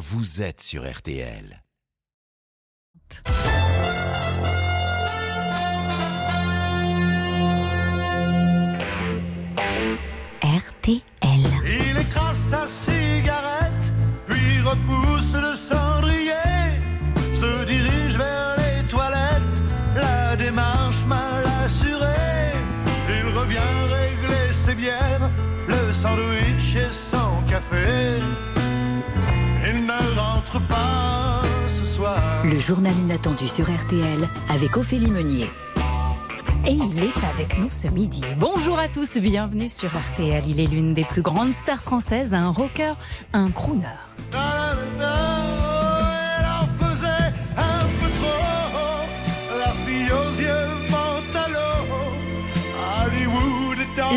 vous êtes sur RTL. RTL. Il écrase sa cigarette, puis repousse le cendrier, se dirige vers les toilettes, la démarche mal assurée. Il revient régler ses bières, le sandwich et son café. Le journal inattendu sur RTL avec Ophélie Meunier. Et il est avec nous ce midi. Bonjour à tous, bienvenue sur RTL. Il est l'une des plus grandes stars françaises, un rocker, un crooner.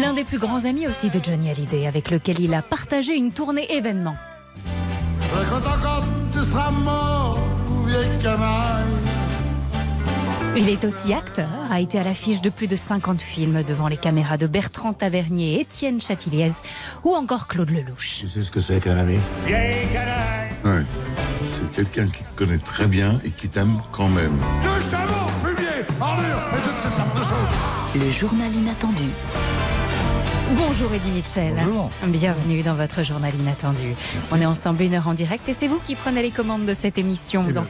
L'un des plus grands amis aussi de Johnny Hallyday, avec lequel il a partagé une tournée événement. Je serai content quand tu seras mort, vieille canaille. Il est aussi acteur, a été à l'affiche de plus de 50 films devant les caméras de Bertrand Tavernier, Étienne Chatiliez ou encore Claude Lelouch. Tu sais ce que c'est qu'un ami? Vieille canaille. Ouais. C'est quelqu'un qui te connaît très bien et qui t'aime quand même. Le chameau, fumier, ordure, et toutes ces sortes de choses. Le journal inattendu. Bonjour Eddie Mitchell. Bonjour. Bienvenue dans votre journal inattendu. On est ensemble une heure en direct et c'est vous qui prenez les commandes de cette émission Eh dans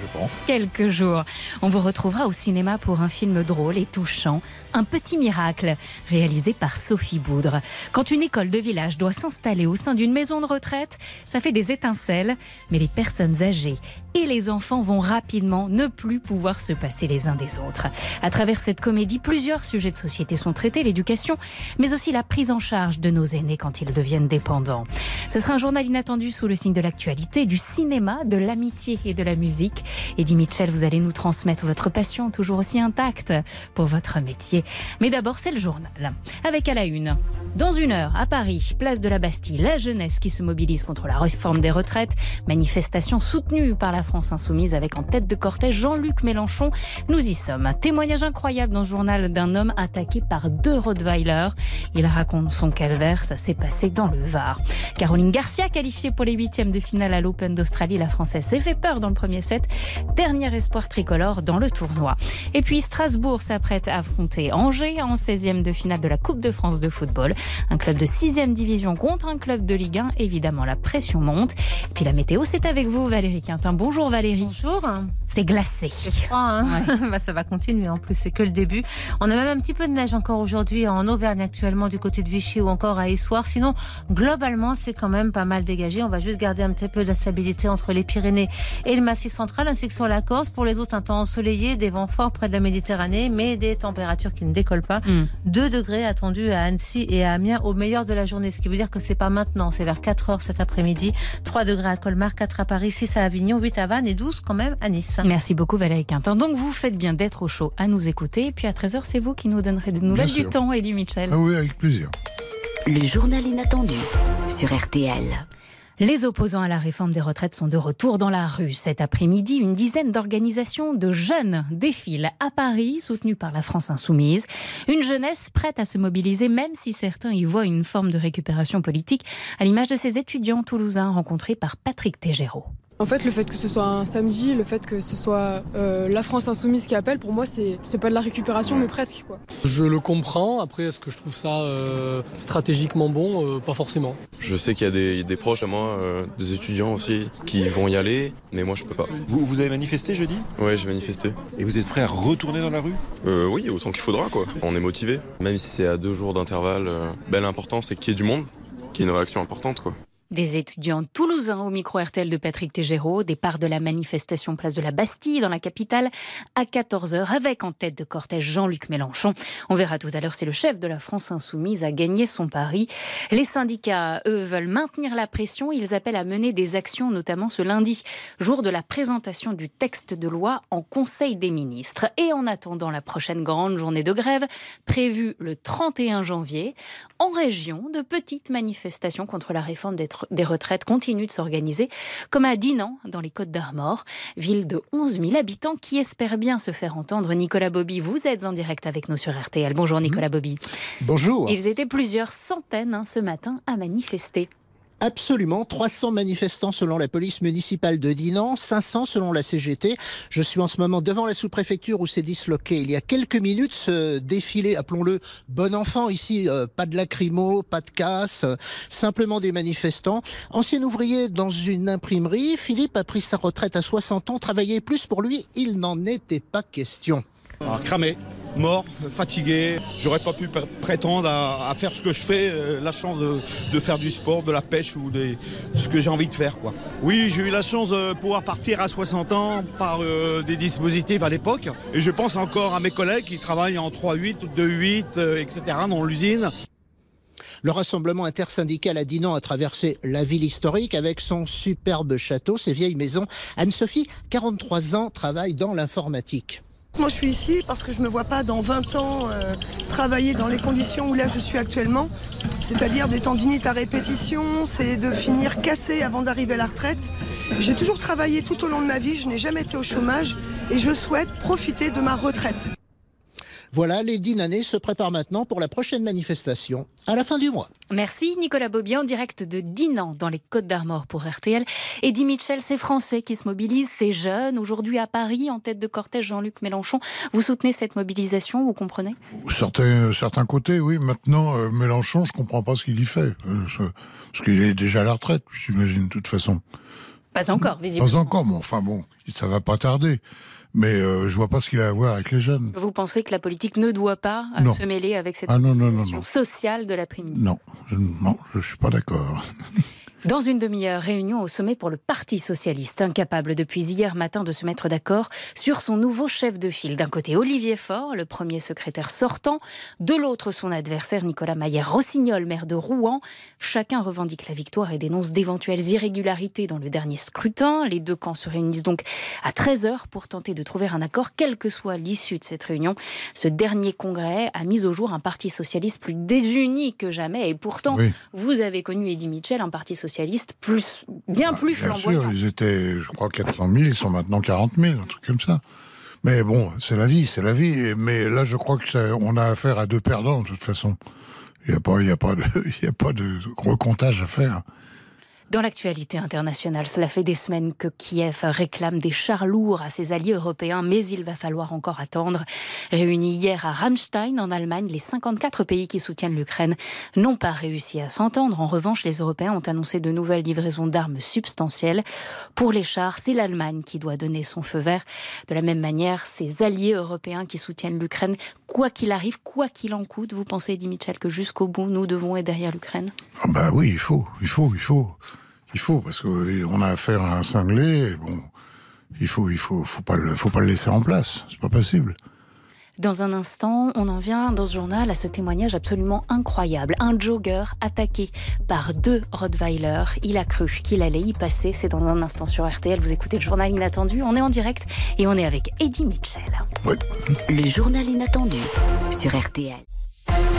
quelques jours. On vous retrouvera au cinéma pour un film drôle et touchant, Un petit miracle, réalisé par Sophie Boudre. Quand une école de village doit s'installer au sein d'une maison de retraite, ça fait des étincelles, mais les personnes âgées et les enfants vont rapidement ne plus pouvoir se passer les uns des autres. À travers cette comédie, plusieurs sujets de société sont traités, l'éducation, mais aussi la prise en charge de nos aînés quand ils deviennent dépendants. Ce sera un journal inattendu sous le signe de l'actualité, du cinéma, de l'amitié et de la musique. Eddie Mitchell, vous allez nous transmettre votre passion toujours aussi intacte pour votre métier. Mais d'abord, c'est le journal. Avec à la une, dans une heure, à Paris, place de la Bastille, la jeunesse qui se mobilise contre la réforme des retraites, manifestation soutenue par la France insoumise avec en tête de cortège Jean-Luc Mélenchon. Nous y sommes. Un témoignage incroyable dans le journal d'un homme attaqué par deux Rottweilers. Il raconte son calvaire, ça s'est passé dans le Var. Caroline Garcia, qualifiée pour les huitièmes de finale à l'Open d'Australie, la Française s'est fait peur dans le premier set. Dernier espoir tricolore dans le tournoi. Et puis Strasbourg s'apprête à affronter Angers en 16e de finale de la Coupe de France de football. Un club de 6e division contre un club de Ligue 1. Évidemment, la pression monte. Et puis la météo, c'est avec vous, Valérie Quintin. Bonjour Valérie. Bonjour. C'est glacé. C'est froid, hein bah, ça va continuer en plus, c'est que le début. On a même un petit peu de neige encore aujourd'hui en Auvergne actuellement du côté de Vichy ou encore à Essoir. Sinon, globalement, c'est quand même pas mal dégagé. On va juste garder un petit peu d'instabilité entre les Pyrénées et le Massif central ainsi que sur la Corse. Pour les autres, un temps ensoleillé, des vents forts près de la Méditerranée, mais des températures qui ne décollent pas. Mm. 2 degrés attendus à Annecy et à Amiens au meilleur de la journée, ce qui veut dire que c'est pas maintenant, c'est vers 4 heures cet après-midi. 3 degrés à Colmar, 4 à Paris, 6 à Avignon, 8 à Et 12 quand même à Nice. Merci beaucoup Valérie Quintin. Donc vous faites bien d'être au chaud à nous écouter. Et puis à 13h, c'est vous qui nous donnerez des nouvelles Bien du sûr. temps, Eddie Mitchell. Ah oui, avec plaisir. Le journal inattendu sur RTL. Les opposants à la réforme des retraites sont de retour dans la rue. Cet après-midi, une dizaine d'organisations de jeunes défilent à Paris, soutenues par la France insoumise. Une jeunesse prête à se mobiliser, même si certains y voient une forme de récupération politique, à l'image de ces étudiants toulousains rencontrés par Patrick Tégéraud. En fait, le fait que ce soit un samedi, le fait que ce soit euh, la France insoumise qui appelle, pour moi, c'est c'est pas de la récupération, mais presque. Quoi. Je le comprends. Après, est-ce que je trouve ça euh, stratégiquement bon? Euh, Pas forcément. Je sais qu'il y a des, des proches à moi, euh, des étudiants aussi, qui vont y aller, mais moi je peux pas. Vous, vous avez manifesté jeudi? Ouais, j'ai manifesté. Et vous êtes prêt à retourner dans la rue? Euh, oui, autant qu'il faudra quoi. On est motivé, même si c'est à deux jours d'intervalle. euh, ben, l'important c'est qu'il y ait du monde, qu'il y ait une réaction importante quoi. Des étudiants toulousains au micro RTL de Patrick Tégéraud, départ de la manifestation place de la Bastille dans la capitale à 14h avec en tête de cortège Jean-Luc Mélenchon. On verra tout à l'heure si le chef de la France insoumise a gagné son pari. Les syndicats, eux, veulent maintenir la pression. Ils appellent à mener des actions, notamment ce lundi, jour de la présentation du texte de loi en Conseil des ministres. Et en attendant la prochaine grande journée de grève, prévue le 31 janvier, en région, de petites manifestations contre la réforme des, des retraites continuent de s'organiser, comme à Dinan, dans les Côtes d'Armor, ville de 11 000 habitants qui espère bien se faire entendre. Nicolas Bobby, vous êtes en direct avec nous sur RTL. Bonjour Nicolas Bobby. Bonjour. Ils étaient plusieurs centaines hein, ce matin à manifester. Absolument. 300 manifestants selon la police municipale de Dinan, 500 selon la CGT. Je suis en ce moment devant la sous-préfecture où s'est disloqué il y a quelques minutes ce défilé, appelons-le bon enfant ici, euh, pas de lacrymo, pas de casse, euh, simplement des manifestants. Ancien ouvrier dans une imprimerie, Philippe a pris sa retraite à 60 ans, travaillait plus pour lui, il n'en était pas question. Ah, mort, fatigué. J'aurais pas pu prétendre à, faire ce que je fais, euh, la chance de, faire du sport, de la pêche ou de ce que j'ai envie de faire. Quoi. Oui, j'ai eu la chance de pouvoir partir à 60 ans par euh, des dispositifs à l'époque. Et je pense encore à mes collègues qui travaillent en 3-8, 2-8, etc. dans l'usine. Le rassemblement intersyndical à Dinan a traversé la ville historique avec son superbe château, ses vieilles maisons. Anne-Sophie, 43 ans, travaille dans l'informatique. Moi, je suis ici parce que je ne me vois pas dans 20 ans euh, travailler dans les conditions où là je suis actuellement, c'est-à-dire des tendinites à répétition, c'est de finir cassé avant d'arriver à la retraite. J'ai toujours travaillé tout au long de ma vie, je n'ai jamais été au chômage et je souhaite profiter de ma retraite. Voilà, les Dinanais se préparent maintenant pour la prochaine manifestation à la fin du mois. Merci Nicolas Bobier en direct de Dinan dans les Côtes d'Armor pour RTL. Eddie Mitchell, c'est Français qui se mobilisent, c'est jeunes. Aujourd'hui à Paris, en tête de cortège Jean-Luc Mélenchon. Vous soutenez cette mobilisation, vous comprenez? Certains, certains côtés, oui. Maintenant, euh, Mélenchon, je ne comprends pas ce qu'il y fait. Euh, parce qu'il est déjà à la retraite, j'imagine, de toute façon. Pas encore, visiblement. Pas encore, mais enfin bon, ça va pas tarder mais euh, je vois pas ce qu'il a à voir avec les jeunes. Vous pensez que la politique ne doit pas euh, se mêler avec cette ah, sociale de l'après-midi? Non, je, non, je suis pas d'accord. Dans une demi-heure, réunion au sommet pour le Parti socialiste, incapable depuis hier matin de se mettre d'accord sur son nouveau chef de file. D'un côté, Olivier Faure, le premier secrétaire sortant, de l'autre, son adversaire Nicolas Maillère-Rossignol, maire de Rouen. Chacun revendique la victoire et dénonce d'éventuelles irrégularités dans le dernier scrutin. Les deux camps se réunissent donc à 13h pour tenter de trouver un accord, quelle que soit l'issue de cette réunion. Ce dernier congrès a mis au jour un Parti socialiste plus désuni que jamais. Et pourtant, vous avez connu Eddie Mitchell, un Parti socialiste plus, bien bah, plus bien Sûr, ils étaient, je crois, 400 000, ils sont maintenant 40 000, un truc comme ça. Mais bon, c'est la vie, c'est la vie. Mais là, je crois qu'on a affaire à deux perdants, de toute façon. Il n'y a, pas, il a, pas de, il a pas de recomptage à faire. Dans l'actualité internationale, cela fait des semaines que Kiev réclame des chars lourds à ses alliés européens, mais il va falloir encore attendre. Réunis hier à Ramstein, en Allemagne, les 54 pays qui soutiennent l'Ukraine n'ont pas réussi à s'entendre. En revanche, les Européens ont annoncé de nouvelles livraisons d'armes substantielles. Pour les chars, c'est l'Allemagne qui doit donner son feu vert. De la même manière, ces alliés européens qui soutiennent l'Ukraine, quoi qu'il arrive, quoi qu'il en coûte, vous pensez, dit Mitchell, que jusqu'au bout, nous devons être derrière l'Ukraine? Ben oui, il faut, il faut, il faut. Il faut, parce qu'on a affaire à un cinglé, bon, il faut, il faut, faut pas le, faut pas le laisser en place. C'est pas possible. Dans un instant, on en vient dans ce journal à ce témoignage absolument incroyable. Un jogger attaqué par deux Rottweiler. Il a cru qu'il allait y passer. C'est dans un instant sur RTL. Vous écoutez le journal inattendu. On est en direct et on est avec Eddie Mitchell. Oui. Le journal inattendu sur RTL.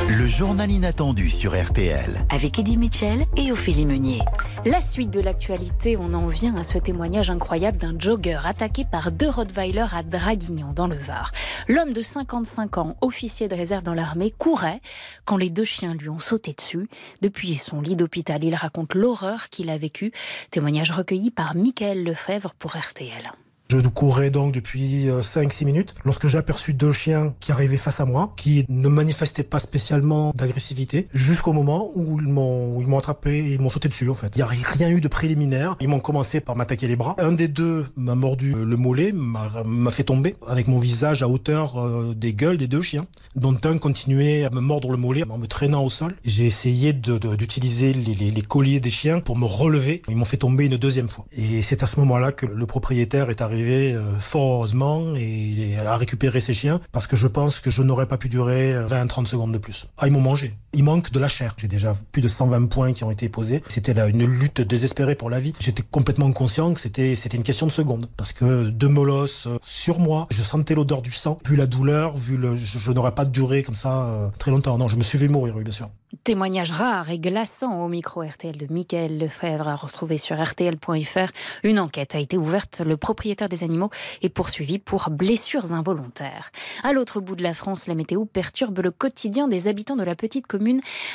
Le journal inattendu sur RTL. Avec Eddie Mitchell et Ophélie Meunier. La suite de l'actualité, on en vient à ce témoignage incroyable d'un jogger attaqué par deux Rottweiler à Draguignan, dans le Var. L'homme de 55 ans, officier de réserve dans l'armée, courait quand les deux chiens lui ont sauté dessus. Depuis son lit d'hôpital, il raconte l'horreur qu'il a vécue. Témoignage recueilli par Michael Lefebvre pour RTL. Je courais donc depuis 5-6 euh, minutes lorsque j'ai aperçu deux chiens qui arrivaient face à moi, qui ne manifestaient pas spécialement d'agressivité, jusqu'au moment où ils m'ont attrapé et ils m'ont sauté dessus en fait. Il n'y a rien eu de préliminaire. Ils m'ont commencé par m'attaquer les bras. Un des deux m'a mordu le mollet, m'a fait tomber avec mon visage à hauteur euh, des gueules des deux chiens, dont un continuait à me mordre le mollet en me traînant au sol. J'ai essayé d'utiliser les colliers des chiens pour me relever. Ils m'ont fait tomber une deuxième fois. Et c'est à ce moment-là que le propriétaire est arrivé euh, fort heureusement et à récupérer ses chiens parce que je pense que je n'aurais pas pu durer 20-30 euh, secondes de plus. Ah, ils m'ont mangé. Il manque de la chair. J'ai déjà plus de 120 points qui ont été posés. C'était là une lutte désespérée pour la vie. J'étais complètement conscient que c'était c'était une question de secondes parce que deux molosses euh, sur moi, je sentais l'odeur du sang. Vu la douleur, vu le, je, n'aurais pas duré comme ça très longtemps. Non, je me suis fait mourir, oui, bien sûr. Témoignage rare et glaçant au micro RTL de Michael Lefebvre à retrouver sur rtl.fr. Une enquête a été ouverte. Le propriétaire des animaux est poursuivi pour blessures involontaires. À l'autre bout de la France, la météo perturbe le quotidien des habitants de la petite commune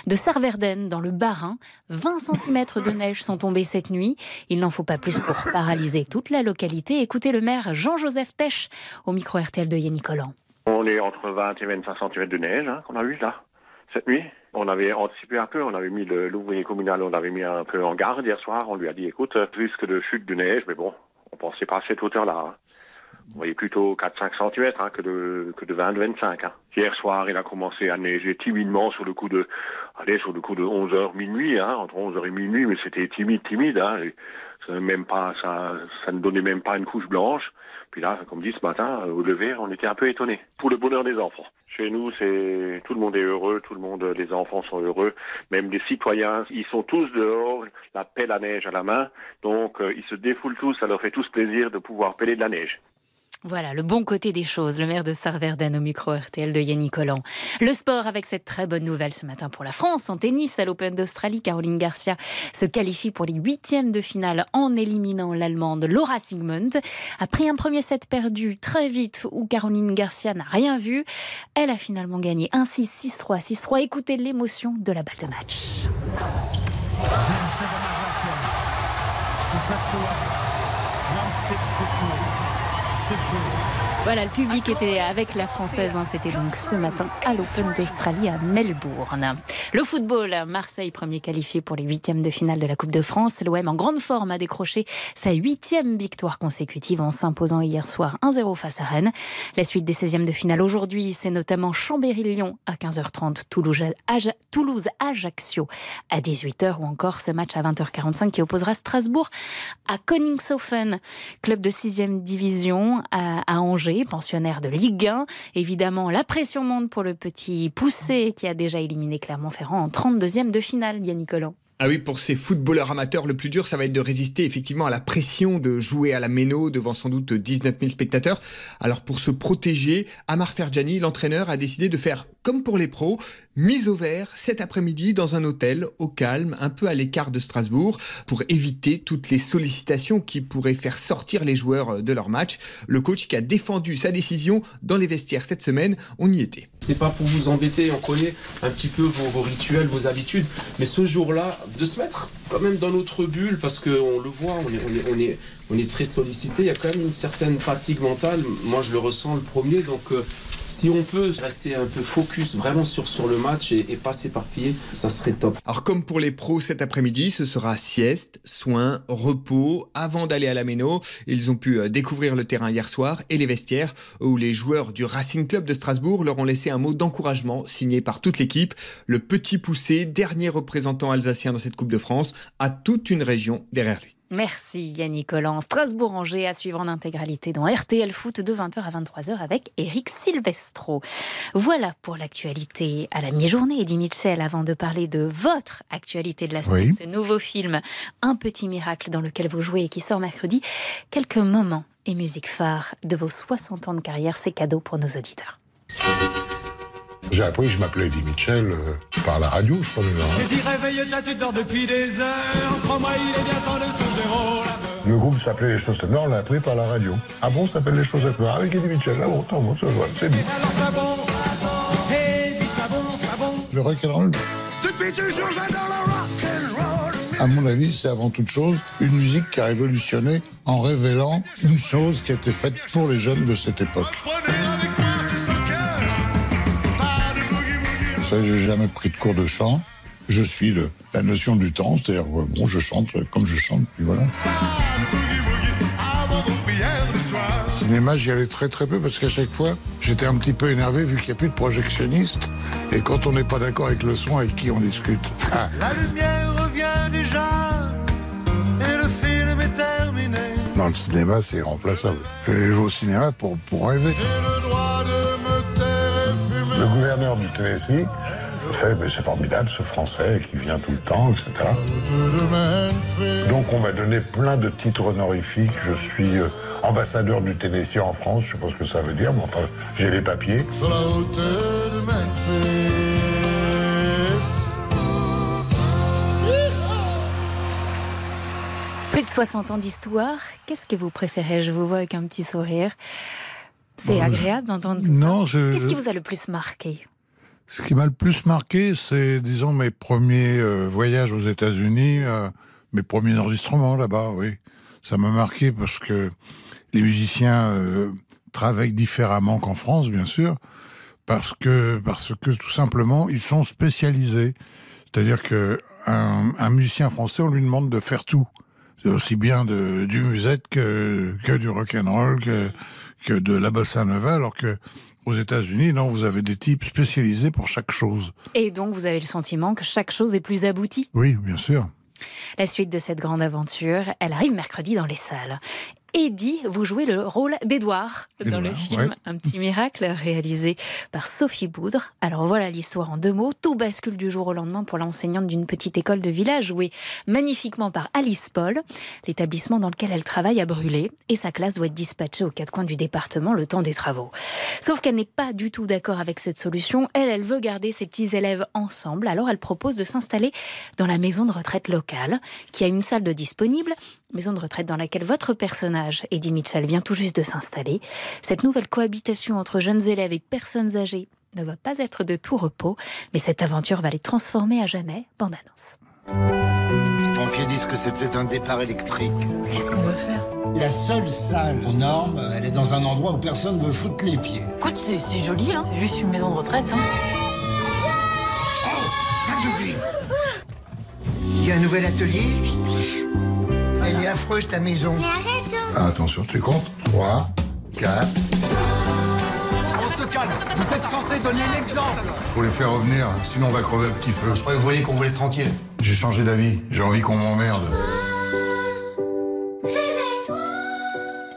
de Sarverden dans le Bas-Rhin. 20 cm de neige sont tombés cette nuit. Il n'en faut pas plus pour paralyser toute la localité. Écoutez le maire Jean-Joseph Tesch au micro RTL de Yannick Collant. On est entre 20 et 25 cm de neige hein, qu'on a eu là, cette nuit. On avait anticipé un peu, on avait mis l'ouvrier communal, on avait mis un peu en garde hier soir. On lui a dit, écoute, risque de chute de neige, mais bon, on pensait pas à cette hauteur-là. hein. On voyait plutôt 4-5 cm hein, que de, que de 20-25. Hein. Hier soir, il a commencé à neiger timidement sur le coup de, allez, sur le coup de 11h minuit, hein, entre 11h et minuit, mais c'était timide, timide. Hein, et ça ne donnait même pas une couche blanche. Puis là, comme dit ce matin, euh, au lever, on était un peu étonnés. Pour le bonheur des enfants. Chez nous, c'est tout le monde est heureux, tout le monde, les enfants sont heureux, même les citoyens, ils sont tous dehors, la pelle à neige à la main, donc euh, ils se défoulent tous, ça leur fait tous plaisir de pouvoir peler de la neige. Voilà, le bon côté des choses, le maire de Sarverden au micro RTL de Yannick Collant. Le sport avec cette très bonne nouvelle ce matin pour la France en tennis à l'Open d'Australie. Caroline Garcia se qualifie pour les huitièmes de finale en éliminant l'Allemande Laura Sigmund. Après un premier set perdu très vite où Caroline Garcia n'a rien vu, elle a finalement gagné 1-6, 6-3, 6-3. Écoutez l'émotion de la balle de match. Voilà, le public était avec la française. hein. C'était donc ce matin à l'Open d'Australie à Melbourne. Le football, Marseille premier qualifié pour les huitièmes de finale de la Coupe de France. L'OM en grande forme a décroché sa huitième victoire consécutive en s'imposant hier soir 1-0 face à Rennes. La suite des 16e de finale aujourd'hui, c'est notamment Chambéry-Lyon à 15h30, Toulouse- Toulouse-Ajaccio à 18h ou encore ce match à 20h45 qui opposera Strasbourg à Koningshofen, club de 6e division à, Angers, pensionnaire de Ligue 1. Évidemment, la pression monte pour le petit poussé qui a déjà éliminé En 32e de finale, Yannick Collant. Ah oui, pour ces footballeurs amateurs, le plus dur, ça va être de résister effectivement à la pression de jouer à la Méno devant sans doute 19 000 spectateurs. Alors pour se protéger, Amar Ferjani, l'entraîneur, a décidé de faire comme pour les pros, mise au vert cet après-midi dans un hôtel au calme, un peu à l'écart de Strasbourg, pour éviter toutes les sollicitations qui pourraient faire sortir les joueurs de leur match. Le coach qui a défendu sa décision dans les vestiaires cette semaine, on y était. C'est pas pour vous embêter, on connaît un petit peu vos rituels, vos habitudes, mais ce jour-là, de se mettre quand même dans notre bulle, parce qu'on le voit, on est, on est très sollicité, il y a quand même une certaine fatigue mentale, moi je le ressens le premier, donc euh, si on peut rester un peu focus vraiment sur, sur le match et, pas s'éparpiller, ça serait top. Alors comme pour les pros cet après-midi, ce sera sieste, soins, repos avant d'aller à la Méno. Ils ont pu euh, découvrir le terrain hier soir et les vestiaires où les joueurs du Racing Club de Strasbourg leur ont laissé un mot d'encouragement signé par toute l'équipe. Le petit poussé, dernier représentant alsacien dans cette Coupe de France, a toute une région derrière lui. Merci Yannick Collant. Strasbourg-Angers à suivre en intégralité dans RTL Foot de 20h à 23h avec Eric Silvestro. Voilà pour l'actualité à la mi-journée. Eddie Mitchell, avant de parler de votre actualité de la semaine, Oui. ce nouveau film Un petit miracle dans lequel vous jouez et qui sort mercredi, quelques moments et musique phare de vos 60 ans de carrière, c'est cadeau pour nos auditeurs. J'ai appris que je m'appelais Eddie Mitchell euh, par la radio, je crois. déjà. J'ai dit réveille-toi, tu dors depuis des heures. Crois-moi, il est bien temps de sous zéro. Le groupe s'appelait Les Chaussettes Noires, on l'a appris par la radio. Ah bon, ça s'appelle Les Chaussettes Noires avec Eddie Mitchell. Ah bon, tant bon, ça va, c'est bien. Le rock'n'roll, Depuis toujours, j'adore le rock'n'roll. à mon avis, c'est avant toute chose une musique qui a révolutionné en révélant une chose qui a été faite pour les jeunes de cette époque. Savez, j'ai jamais pris de cours de chant. Je suis le, la notion du temps, c'est-à-dire, bon, je chante comme je chante, puis voilà. Au cinéma, j'y allais très très peu parce qu'à chaque fois, j'étais un petit peu énervé vu qu'il n'y a plus de projectionniste. Et quand on n'est pas d'accord avec le son, avec qui on discute Ah, La lumière revient déjà et le film est terminé. Dans le cinéma, c'est irremplaçable. Je vais au cinéma pour, pour rêver. Le droit de le gouverneur du Tennessee fait, mais c'est formidable, ce français qui vient tout le temps, etc. Donc on m'a donné plein de titres honorifiques. Je suis euh, ambassadeur du Tennessee en France, je pense que ça veut dire, mais enfin, j'ai les papiers. Plus de 60 ans d'histoire, qu'est-ce que vous préférez? Je vous vois avec un petit sourire. C'est Bon, agréable d'entendre tout non, ça. je- Qu'est-ce qui vous a le plus marqué? Ce qui m'a le plus marqué, c'est, disons, mes premiers euh, voyages aux États-Unis, euh, mes premiers enregistrements là-bas, oui. Ça m'a marqué parce que les musiciens euh, travaillent différemment qu'en France, bien sûr, parce que, parce que tout simplement, ils sont spécialisés. C'est-à-dire que un, un musicien français, on lui demande de faire tout. C'est aussi bien de, du musette que, que du rock'n'roll, que, que de la bossa nova, alors que aux États-Unis, non, vous avez des types spécialisés pour chaque chose. Et donc, vous avez le sentiment que chaque chose est plus aboutie? Oui, bien sûr. La suite de cette grande aventure, elle arrive mercredi dans les salles. Eddie, vous jouez le rôle d'Edouard dans le film ouais. Un petit miracle réalisé par Sophie Boudre. Alors voilà l'histoire en deux mots. Tout bascule du jour au lendemain pour l'enseignante d'une petite école de village jouée magnifiquement par Alice Paul. L'établissement dans lequel elle travaille a brûlé et sa classe doit être dispatchée aux quatre coins du département le temps des travaux. Sauf qu'elle n'est pas du tout d'accord avec cette solution. Elle, elle veut garder ses petits élèves ensemble. Alors elle propose de s'installer dans la maison de retraite locale qui a une salle de disponible maison de retraite dans laquelle votre personnage, Eddie Mitchell, vient tout juste de s'installer. Cette nouvelle cohabitation entre jeunes élèves et personnes âgées ne va pas être de tout repos, mais cette aventure va les transformer à jamais. Bande annonce. Les pompiers disent que c'est peut-être un départ électrique. Qu'est-ce qu'on va faire? La seule salle aux normes, elle est dans un endroit où personne veut foutre les pieds. Écoute, c'est c'est joli, hein. c'est juste une maison de retraite. Hein. Ça suffit Il y a un nouvel atelier? Elle est affreuse ta maison. Ah, attention, tu comptes? 3, 4. On se calme Vous êtes censé donner l'exemple Faut les faire revenir, sinon on va crever à petit feu. Je croyais que vous vouliez qu'on vous laisse tranquille. J'ai changé d'avis, j'ai envie qu'on m'emmerde.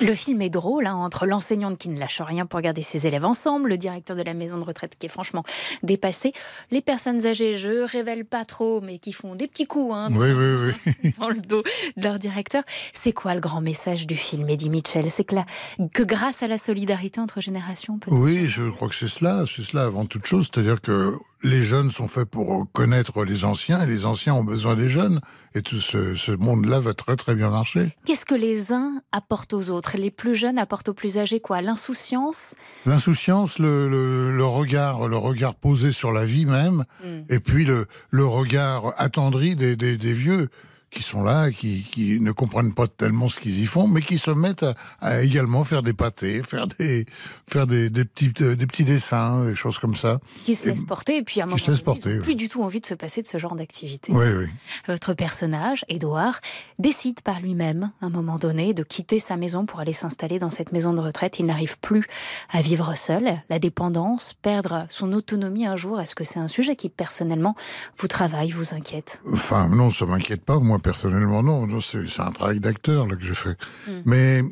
Le film est drôle, hein, entre l'enseignante qui ne lâche rien pour garder ses élèves ensemble, le directeur de la maison de retraite qui est franchement dépassé, les personnes âgées, je révèle pas trop, mais qui font des petits coups hein, Oui, oui, oui. dans le dos de leur directeur. C'est quoi le grand message du film, Eddie Mitchell? C'est que, la- que grâce à la solidarité entre générations, peut Oui, je crois que c'est cela, c'est cela avant toute chose. C'est-à-dire que les jeunes sont faits pour connaître les anciens et les anciens ont besoin des jeunes. Et tout ce, ce monde-là va très très bien marcher. Qu'est-ce que les uns apportent aux autres? Les plus jeunes apportent aux plus âgés quoi? L'insouciance? L'insouciance, le, le- le regard, le regard posé sur la vie même, Mm. et puis le, le regard attendri des, des, des vieux qui sont là, qui, qui ne comprennent pas tellement ce qu'ils y font, mais qui se mettent à, à également faire des pâtés, faire des, faire des, des petits, euh, des petits dessins, des choses comme ça. qui se Et- laissent porter, et puis à un moment donné, ils porter, ont oui. plus du tout envie de se passer de ce genre d'activité. Oui, oui. Votre personnage, Édouard, décide par lui-même, à un moment donné, de quitter sa maison pour aller s'installer dans cette maison de retraite. Il n'arrive plus à vivre seul. La dépendance, perdre son autonomie un jour, est-ce que c'est un sujet qui, personnellement, vous travaille, vous inquiète? Enfin, non, ça m'inquiète pas. Moi, personnellement, non. c'est un travail d'acteur là que j'ai fait. Mm. Mais,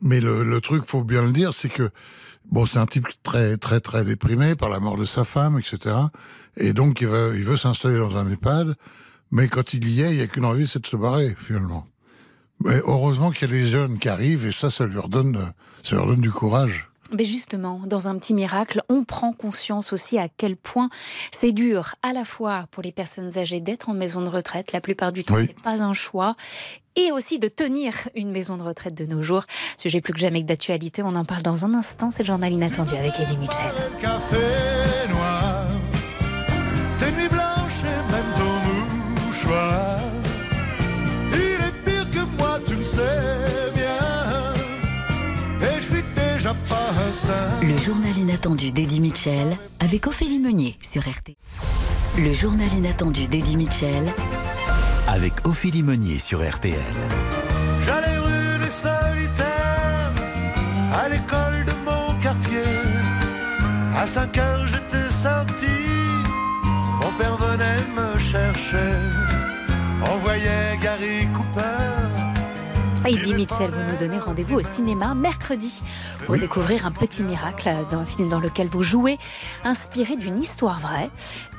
mais le, le truc, faut bien le dire, c'est que bon, c'est un type très, très, très déprimé par la mort de sa femme, etc. Et donc, il veut, il veut s'installer dans un EHPAD. Mais quand il y est, il n'y a qu'une envie, c'est de se barrer, finalement. Mais heureusement qu'il y a les jeunes qui arrivent, et ça, ça leur donne, ça leur donne du courage. Mais justement, dans un petit miracle, on prend conscience aussi à quel point c'est dur, à la fois pour les personnes âgées d'être en maison de retraite, la plupart du temps, Oui. c'est pas un choix, et aussi de tenir une maison de retraite de nos jours. Sujet plus que jamais que d'actualité, on en parle dans un instant. C'est le journal inattendu avec Eddie Mitchell. Inattendu d'Eddie Mitchell avec Ophélie Meunier sur RT. Le journal inattendu d'Eddie Mitchell Avec Ophélie Meunier sur RTL. J'allais rue des Solitaires, à l'école de mon quartier. À 5 heures, j'étais sorti. Mon père venait me chercher. On voyait Gary Eddie Mitchell, vous nous donnez rendez-vous au cinéma mercredi pour découvrir un petit miracle d'un film dans lequel vous jouez, inspiré d'une histoire vraie.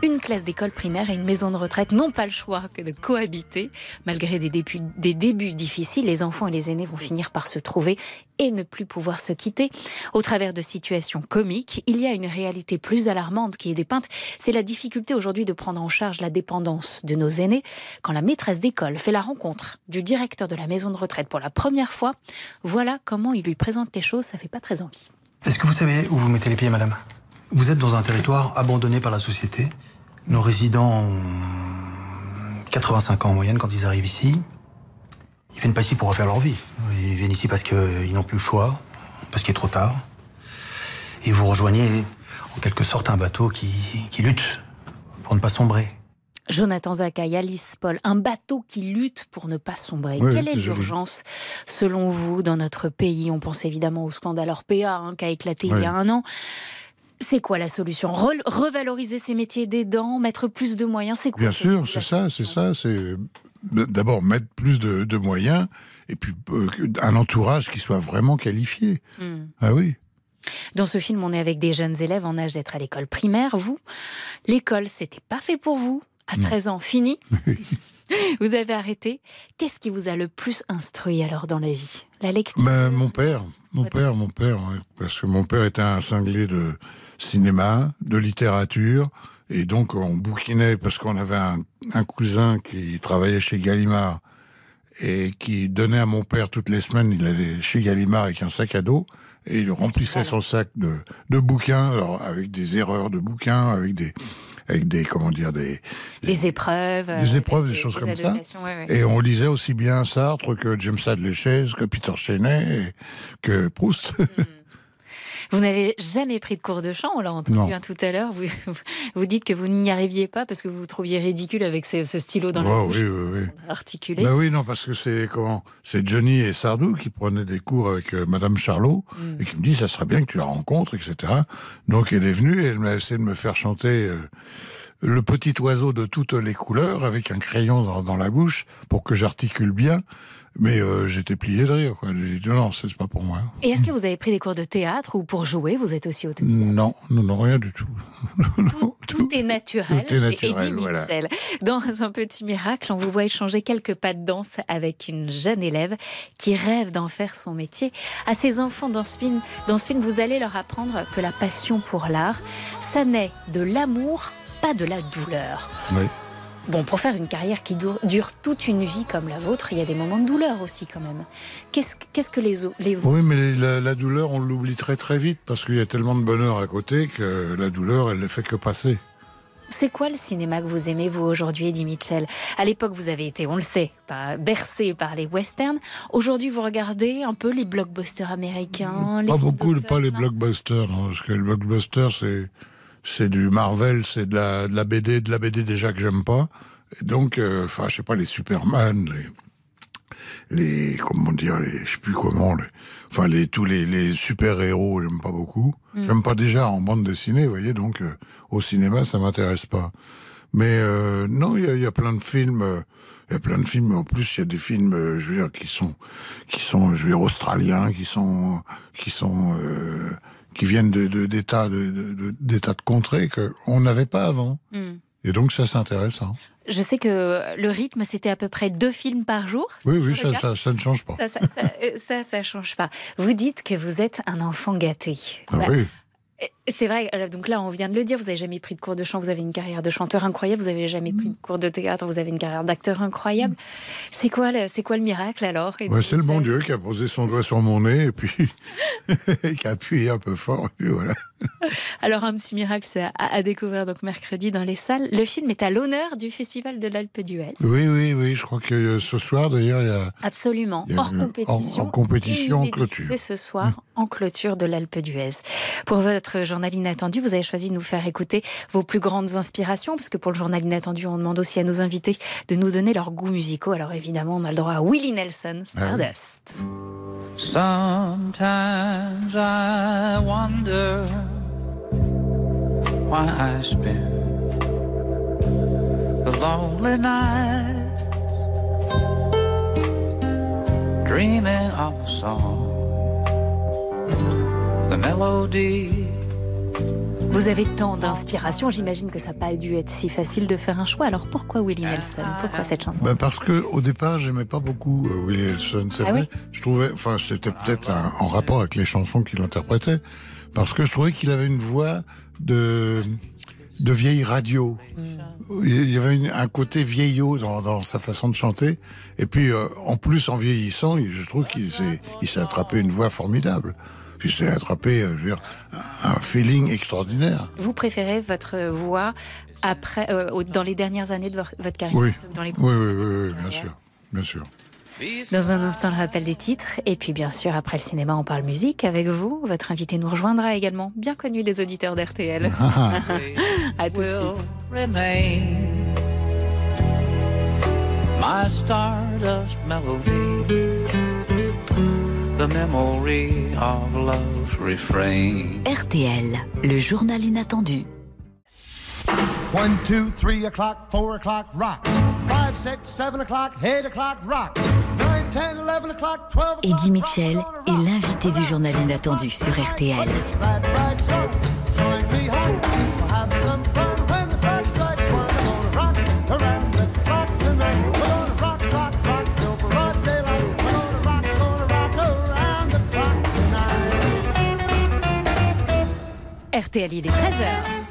Une classe d'école primaire et une maison de retraite n'ont pas le choix que de cohabiter. Malgré des débuts, des débuts difficiles, les enfants et les aînés vont finir par se trouver et ne plus pouvoir se quitter. Au travers de situations comiques, il y a une réalité plus alarmante qui est dépeinte. C'est la difficulté aujourd'hui de prendre en charge la dépendance de nos aînés. Quand la maîtresse d'école fait la rencontre du directeur de la maison de retraite pour la première fois, voilà comment il lui présente les choses. Ça fait pas très envie. Est-ce que vous savez où vous mettez les pieds, madame? Vous êtes dans un territoire abandonné par la société. Nos résidents ont 85 ans en moyenne quand ils arrivent ici. Ils viennent pas ici pour refaire leur vie. Ils viennent ici parce qu'ils n'ont plus le choix, parce qu'il est trop tard. Et vous rejoignez en quelque sorte un bateau qui, qui lutte pour ne pas sombrer. Jonathan Zakaï, Alice Paul, un bateau qui lutte pour ne pas sombrer. Oui, Quelle est l'urgence, selon vous, dans notre pays? On pense évidemment au scandale Orpea hein, qui a éclaté il y a un an. C'est quoi la solution? Re- Revaloriser ces métiers d'aidants, mettre plus de moyens, c'est quoi Bien sûr, c'est ça, c'est ça. C'est d'abord mettre plus de, de moyens et puis euh, un entourage qui soit vraiment qualifié. Hmm. Ah oui. Dans ce film, on est avec des jeunes élèves en âge d'être à l'école primaire. Vous, l'école, c'était pas fait pour vous? À 13 ans, fini. vous avez arrêté. Qu'est-ce qui vous a le plus instruit alors dans la vie? La lecture? Ben, mon père, mon père, mon père, ouais, parce que mon père était un cinglé de cinéma, de littérature, et donc on bouquinait parce qu'on avait un, un cousin qui travaillait chez Gallimard et qui donnait à mon père toutes les semaines, il allait chez Gallimard avec un sac à dos et il remplissait son sac de, de bouquins, alors avec des erreurs de bouquins, avec des, avec des, comment dire, des, Des épreuves. euh, des épreuves, des, choses comme ça. ouais, ouais. Et on lisait aussi bien Sartre que James Hadley Chase, que Peter Chenet, et que Proust. Vous n'avez jamais pris de cours de chant, on l'a entendu hein, tout à l'heure. Vous, vous dites que vous n'y arriviez pas parce que vous vous trouviez ridicule avec ce, ce stylo dans la Oh, bouche. oui, oui, oui. Articulé. Bah oui, non, parce que c'est comment C'est Johnny et Sardou qui prenaient des cours avec euh, Madame Charlot Mm. et qui me dit ça serait bien que tu la rencontres, etc. Donc elle est venue et elle m'a essayé de me faire chanter euh, le petit oiseau de toutes les couleurs avec un crayon dans, dans la bouche pour que j'articule bien. Mais euh, j'étais plié de rire. Quoi. J'ai dit non, c'est pas pour moi. Et est-ce que vous avez pris des cours de théâtre ou pour jouer, vous êtes aussi autodidacte? Non, non, non, rien du tout. Tout est naturel Tout est chez naturel, Eddie voilà. Mitchell. Dans un petit miracle, on vous voit échanger quelques pas de danse avec une jeune élève qui rêve d'en faire son métier. À ses enfants dans ce film, dans ce film, vous allez leur apprendre que la passion pour l'art, ça naît de l'amour, pas de la douleur. Oui. Bon, pour faire une carrière qui dure, toute une vie comme la vôtre, il y a des moments de douleur aussi quand même. Qu'est-ce que les, les Oui, mais la, la douleur, on l'oublie très très vite parce qu'il y a tellement de bonheur à côté que la douleur, elle ne fait que passer. C'est quoi le cinéma que vous aimez, vous, aujourd'hui, Eddie Mitchell? À l'époque, vous avez été, on le sait, bercé par les westerns. Aujourd'hui, vous regardez un peu les blockbusters américains. Pas beaucoup, pas les blockbusters, non, parce que les blockbusters, c'est c'est du Marvel, c'est de la, de la BD, de la BD déjà que j'aime pas. Et donc, euh, enfin, je sais pas, les Superman, les, les comment dire, les, je sais plus comment, les, enfin, les tous les, les super héros, j'aime pas beaucoup. Mm. J'aime pas déjà en bande dessinée, vous voyez, donc euh, au cinéma, ça m'intéresse pas. Mais euh, non, il y y a plein de films. euh, il y a plein de films. En plus, il y a des films, euh, je veux dire, qui sont, qui sont, je veux dire, australiens, qui sont, qui sont, euh, qui viennent de de- d'états de, de, de, d'états de contrées que on n'avait pas avant. Hmm. Et donc ça, c'est intéressant. Je sais que le rythme, c'était à peu près deux films par jour. Oui, oui, ça, cas? ça, ça ne change pas. Ça, euh, ça, ça change pas. Vous dites que vous êtes un enfant gâté. Ah Bah, oui. C'est vrai, donc là on vient de le dire, vous avez jamais pris de cours de chant, vous avez une carrière de chanteur incroyable, vous avez jamais pris de cours de théâtre, vous avez une carrière d'acteur incroyable. C'est quoi, le- c'est quoi le miracle alors? Ouais, c'est le bon Dieu qui a posé son doigt sur mon nez et puis qui a appuyé un peu fort et puis voilà. Alors un petit miracle, c'est à, à découvrir donc mercredi dans les salles. Le film est à l'honneur du Festival de l'Alpe d'Huez. Oui, oui, oui. Je crois que euh, ce soir, d'ailleurs, il y a Absolument, Il y a hors compétition. en- en compétition, Et en clôture. diffusé ce soir en clôture de l'Alpe d'Huez. Pour votre journal inattendu, vous avez choisi de nous faire écouter vos plus grandes inspirations, parce que pour le journal inattendu, on demande aussi à nos invités de nous donner leurs goûts musicaux. Alors évidemment, on a le droit à Willie Nelson, Stardust. Sometimes I wonder why I spend the lonely night dreaming of a song. The melody Vous avez tant d'inspiration, j'imagine que ça n'a pas dû être si facile de faire un choix. Alors pourquoi Willie Nelson? Pourquoi cette chanson? Bah, parce que au départ, j'aimais pas beaucoup euh, Willie Nelson, c'est Ah vrai. oui Je trouvais, enfin, c'était peut-être en rapport avec les chansons qu'il interprétait, parce que je trouvais qu'il avait une voix de de vieille radio. Il y avait une- un côté vieillot dans, dans sa façon de chanter. Et puis, euh, en plus, en vieillissant, il- je trouve qu'il s'est, il s'est attrapé une voix formidable. Il s'est attrapé, euh, je veux dire, un feeling extraordinaire. Vous préférez votre voix après, euh, dans les dernières années de vo- votre carrière Oui. dans les Oui, oui, oui, oui, bien sûr, bien sûr. Dans un instant, le rappel des titres. Et puis, bien sûr, après le cinéma, on parle musique avec vous. Votre invité nous rejoindra également, bien connu des auditeurs d'RTL. à tout de suite. remain my stardust melody, the memory of love's refrain. RTL, le journal inattendu. One, two, three o'clock, four o'clock, rock. Five, six, seven o'clock, eight o'clock, rock. Nine, ten, eleven o'clock, twelve o'clock. Eddie Mitchell est l'invité du journal inattendu sur RTL. RTL, il est 13h.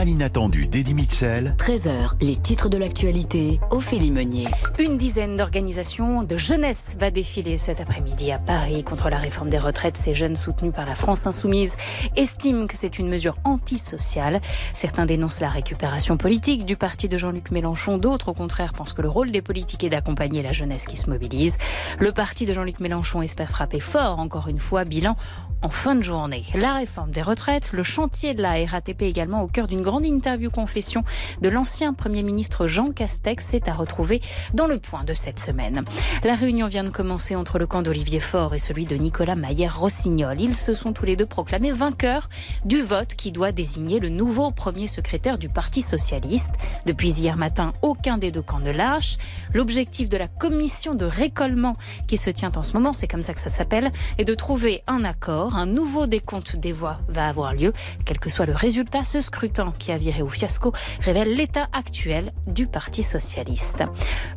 Journal inattendu d'Eddie Mitchell. 13h, les titres de l'actualité, Ophélie Meunier. Une dizaine d'organisations de jeunesse va défiler cet après-midi à Paris contre la réforme des retraites. Ces jeunes soutenus par la France insoumise estiment que c'est une mesure antisociale. Certains dénoncent la récupération politique du parti de Jean-Luc Mélenchon. D'autres, au contraire, pensent que le rôle des politiques est d'accompagner la jeunesse qui se mobilise. Le parti de Jean-Luc Mélenchon espère frapper fort, encore une fois, bilan en fin de journée. La réforme des retraites, le chantier de la RATP également au cœur d'une grande interview confession de l'ancien Premier ministre Jean Castex, c'est à retrouver dans le point de cette semaine. La réunion vient de commencer entre le camp d'Olivier Faure et celui de Nicolas Maillère-Rossignol. Ils se sont tous les deux proclamés vainqueurs du vote qui doit désigner le nouveau premier secrétaire du Parti socialiste. Depuis hier matin, aucun des deux camps ne lâche. L'objectif de la commission de récollement qui se tient en ce moment, c'est comme ça que ça s'appelle, est de trouver un accord. Un nouveau décompte des voix va avoir lieu. Quel que soit le résultat, ce scrutin qui a viré au fiasco révèle l'état actuel du Parti socialiste.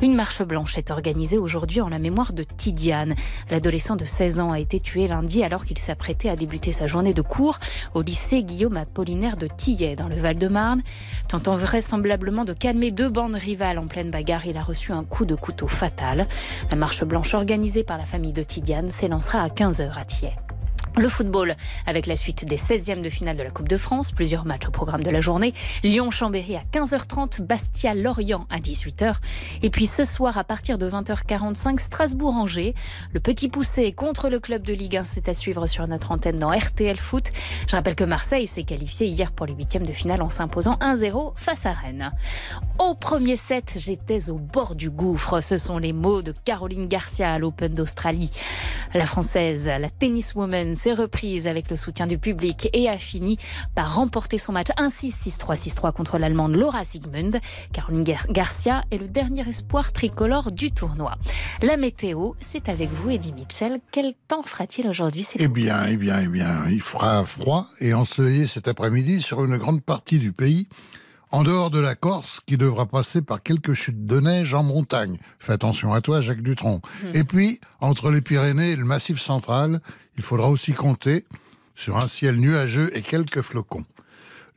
Une marche blanche est organisée aujourd'hui en la mémoire de Tidiane. L'adolescent de 16 ans a été tué lundi alors qu'il s'apprêtait à débuter sa journée de cours au lycée Guillaume Apollinaire de Tillet dans le Val-de-Marne. Tentant vraisemblablement de calmer deux bandes rivales en pleine bagarre, il a reçu un coup de couteau fatal. La marche blanche organisée par la famille de Tidiane s'élancera à 15h à Tillet. Le football, avec la suite des 16e de finale de la Coupe de France, plusieurs matchs au programme de la journée. Lyon-Chambéry à 15h30, Bastia-Lorient à 18h. Et puis ce soir, à partir de 20h45, Strasbourg-Angers. Le petit poussé contre le club de Ligue 1, c'est à suivre sur notre antenne dans RTL Foot. Je rappelle que Marseille s'est qualifié hier pour les huitièmes de finale en s'imposant 1-0 face à Rennes. Au premier set, j'étais au bord du gouffre. Ce sont les mots de Caroline Garcia à l'Open d'Australie. La française, la tenniswoman, s'est reprise avec le soutien du public et a fini par remporter son match 1-6, 6-3, 6-3 contre l'Allemande Laura Sigmund. Caroline Gar- Garcia est le dernier espoir tricolore du tournoi. La météo, c'est avec vous, Eddie Mitchell. Quel temps fera-t-il aujourd'hui Eh bien, eh bien, eh bien, il fera froid et ensoleillé cet après-midi sur une grande partie du pays, en dehors de la Corse, qui devra passer par quelques chutes de neige en montagne. Fais attention à toi, Jacques Dutronc. Hmm. Et puis, entre les Pyrénées et le Massif central, il faudra aussi compter sur un ciel nuageux et quelques flocons.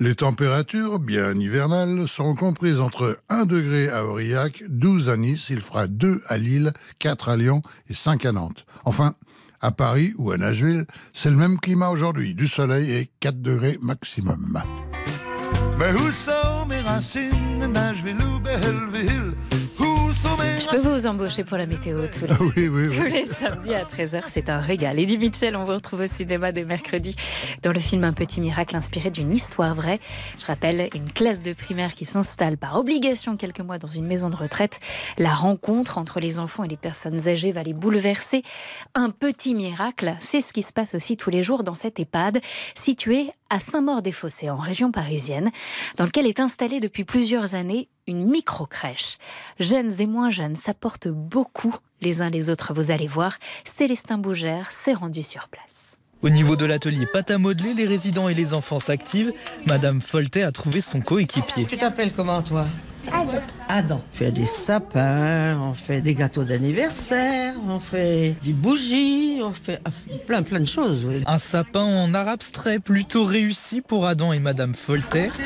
Les températures, bien hivernales, seront comprises entre 1 degré à Aurillac, 12 à Nice, il fera 2 à Lille, 4 à Lyon et 5 à Nantes. Enfin, à Paris ou à Nashville, c'est le même climat aujourd'hui, du soleil et 4 degrés maximum. Mais où sont mes racines, Nashville ou Belleville vous embaucher pour la météo tous les, Ah oui, oui, oui. tous les samedis à 13h. C'est un régal. Eddie Mitchell, on vous retrouve au cinéma dès mercredi dans le film Un petit miracle inspiré d'une histoire vraie. Je rappelle une classe de primaire qui s'installe par obligation quelques mois dans une maison de retraite. La rencontre entre les enfants et les personnes âgées va les bouleverser. Un petit miracle, c'est ce qui se passe aussi tous les jours dans cette EHPAD située à Saint-Maur-des-Fossés en région parisienne, dans lequel est installée depuis plusieurs années une micro-crèche. Jeunes et moins jeunes s'apportent beaucoup les uns les autres, vous allez voir. Célestin Bougère s'est rendu sur place. Au niveau de l'atelier pâte à modeler, les résidents et les enfants s'activent. Madame Foltet a trouvé son coéquipier. Tu t'appelles comment toi? Adam. Adam. On fait des sapins, on fait des gâteaux d'anniversaire, on fait des bougies, on fait ah, plein plein de choses. oui. Un sapin en art abstrait plutôt réussi pour Adam et Madame Foltet. C'est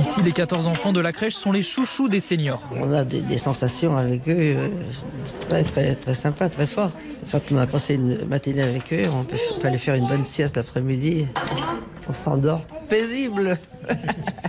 Ici, les 14 enfants de la crèche sont les chouchous des seniors. On a des, sensations avec eux euh, très très très sympas, très fortes. Quand on a passé une matinée avec eux, on peut, peut aller faire une bonne sieste l'après-midi. On s'endort paisible.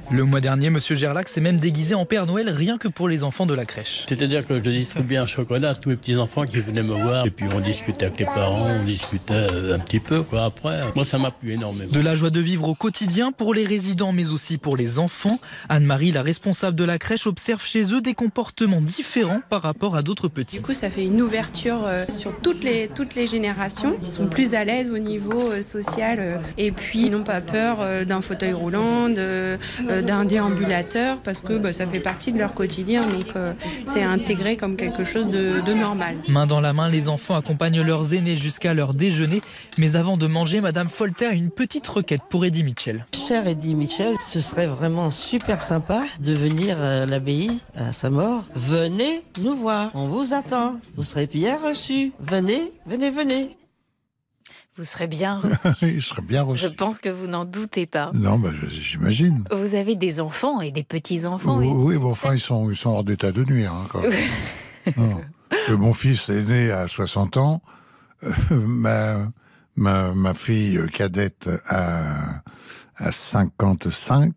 Le mois dernier, Monsieur Gerlac s'est même déguisé en Père Noël rien que pour les enfants de la crèche. C'est-à-dire que je distribuais un chocolat à tous les petits-enfants qui venaient me voir. Et puis on discutait avec les parents, on discutait euh, un petit peu quoi après. Moi ça m'a plu énormément. De la joie de vivre au quotidien pour les résidents mais aussi pour les enfants. Anne-Marie, la responsable de la crèche, observe chez eux des comportements différents par rapport à d'autres petits. Du coup, ça fait une ouverture euh, sur toutes les, toutes les générations. Ils sont plus à l'aise au niveau euh, social et puis ils n'ont pas peur euh, d'un fauteuil roulant, euh, d'un déambulateur parce que bah, ça fait partie de leur quotidien. Donc euh, c'est intégré comme quelque chose de, de normal. Main dans la main, les enfants accompagnent leurs aînés jusqu'à leur déjeuner. Mais avant de manger, Madame Folter a une petite requête pour Eddie Mitchell. Cher Eddie Mitchell, ce serait vraiment super sympa de venir à l'abbaye à sa mort. Venez nous voir, on vous attend. Vous serez bien reçus. Venez, venez, venez. Vous serez bien reçu. Bien. Je pense que vous n'en doutez pas. Non, bah, j'imagine. Vous avez des enfants et des petits-enfants. Oui, oui, mais enfin, ils sont, ils sont hors d'état de nuire. hein, quand même. Mon fils est né à 60 ans. Euh, ma, ma, ma fille cadette a, a 55,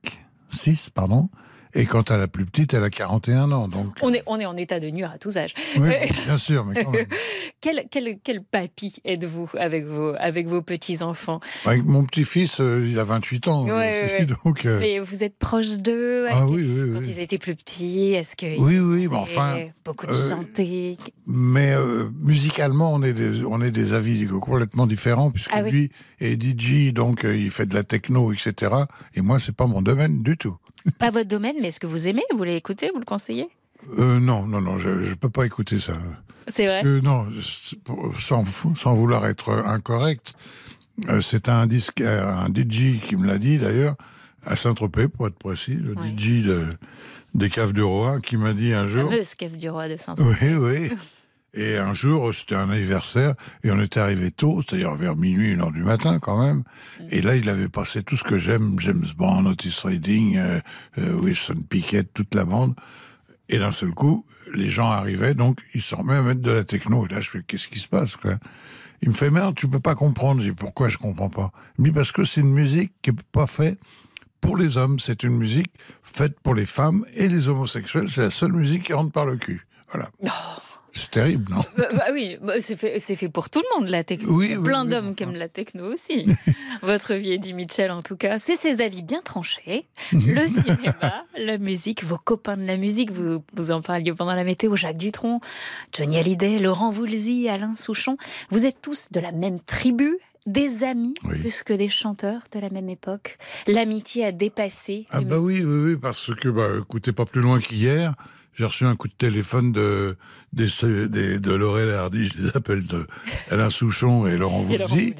6, pardon. Et quand elle a plus petite, elle a 41 ans. Donc, On est, on est en état de nuire à tous âges. oui, bien sûr, mais quand même. quel, quel, quel papy êtes-vous avec vos, avec vos petits-enfants? Avec mon petit-fils, euh, il a 28 ans. Ouais, ouais, aussi, ouais. donc, euh, Mais vous êtes proche d'eux Ah oui, oui, Quand ils étaient plus petits, est-ce que Oui, oui, mais enfin, beaucoup de euh, chanter Mais euh, musicalement, on est des, on est des avis complètement différents, puisque Ah lui est DJ, donc euh, il fait de la techno, etc. Et moi, c'est pas mon domaine du tout. Pas votre domaine, mais est-ce que vous aimez? Vous voulez écouter Vous le conseillez? Euh, non, non, non, je, je peux pas écouter ça. C'est vrai? Euh, non, sans, vouloir être incorrect, euh, c'est un disque, un DJ qui me l'a dit d'ailleurs, à Saint-Tropez, pour être précis, le Ouais. DJ de, des Caves de Roi, qui m'a dit un jour. Fameuse cave du roi de saint Oui, oui. Et un jour, c'était un anniversaire, et on était arrivé tôt, c'est-à-dire vers minuit, une heure du matin quand même. Et là, il avait passé tout ce que j'aime, James Bond, Otis Redding, euh, euh, Wilson Pickett, toute la bande. Et d'un seul coup, les gens arrivaient, donc ils s'en remettent à mettre de la techno. Et là, je fais, qu'est-ce qui se passe, quoi? Il me fait, merde, tu peux pas comprendre. Je dis, pourquoi je comprends pas? Il me dit, parce que c'est une musique qui est pas faite pour les hommes, c'est une musique faite pour les femmes et les homosexuels. C'est la seule musique qui rentre par le cul. Voilà. C'est terrible, non Bah, bah oui, bah, c'est fait, fait pour tout le monde, la techno. Oui, plein oui, d'hommes qui aiment la techno aussi. Votre vie, Eddie Mitchell, en tout cas. C'est ses avis bien tranchés. Mhm. Le cinéma, la musique, vos copains de la musique, vous, vous en parliez pendant la météo, Jacques Dutronc, Johnny Hallyday, Laurent Voulzy, Alain Souchon. Vous êtes tous de la même tribu des amis plus que des chanteurs de la même époque. L'amitié a dépassé. Ah bah oui, oui, oui, parce que, bah, écoutez, pas plus loin qu'hier, j'ai reçu un coup de téléphone de, des, des- de Laurel Hardy, je les appelle de Alain Souchon et Laurent Voulzy.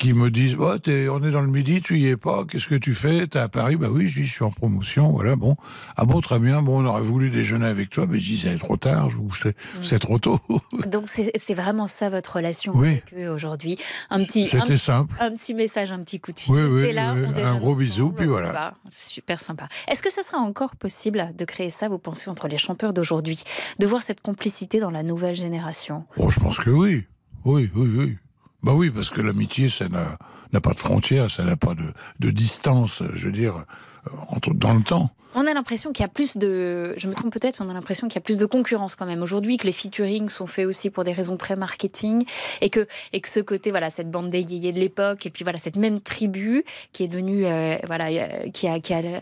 Qui me disent, oh, on est dans le midi, tu y es pas, qu'est-ce que tu fais? T'es à Paris? Bah oui, je dis, je suis en promotion, voilà, bon. Ah bon, très bien, bon, on aurait voulu déjeuner avec toi, mais je dis, c'est trop tard, c'est Mm. c'est trop tôt. Donc c'est vraiment ça votre relation Oui. avec eux aujourd'hui. Un petit, C'était simple. un petit message, un petit coup de fil. Oui, oui, là, oui, on un gros ensemble, bisou, puis voilà. Super sympa. Est-ce que ce sera encore possible de créer ça, vous pensez, entre les chanteurs d'aujourd'hui, de voir cette complicité dans la nouvelle génération? Oh, je pense que oui. Oui, oui, oui. Bah oui, parce que l'amitié, ça n'a pas de frontières, ça n'a pas de, de distance, je veux dire, euh, entre, dans le temps. On a l'impression qu'il y a plus de. Je me trompe peut-être, on a l'impression qu'il y a plus de concurrence quand même aujourd'hui, que les featuring sont faits aussi pour des raisons très marketing, et que, et que ce côté, voilà, cette bande d'égayés de l'époque, et puis voilà, cette même tribu qui est devenue, euh, voilà, euh, qui a, qui a euh,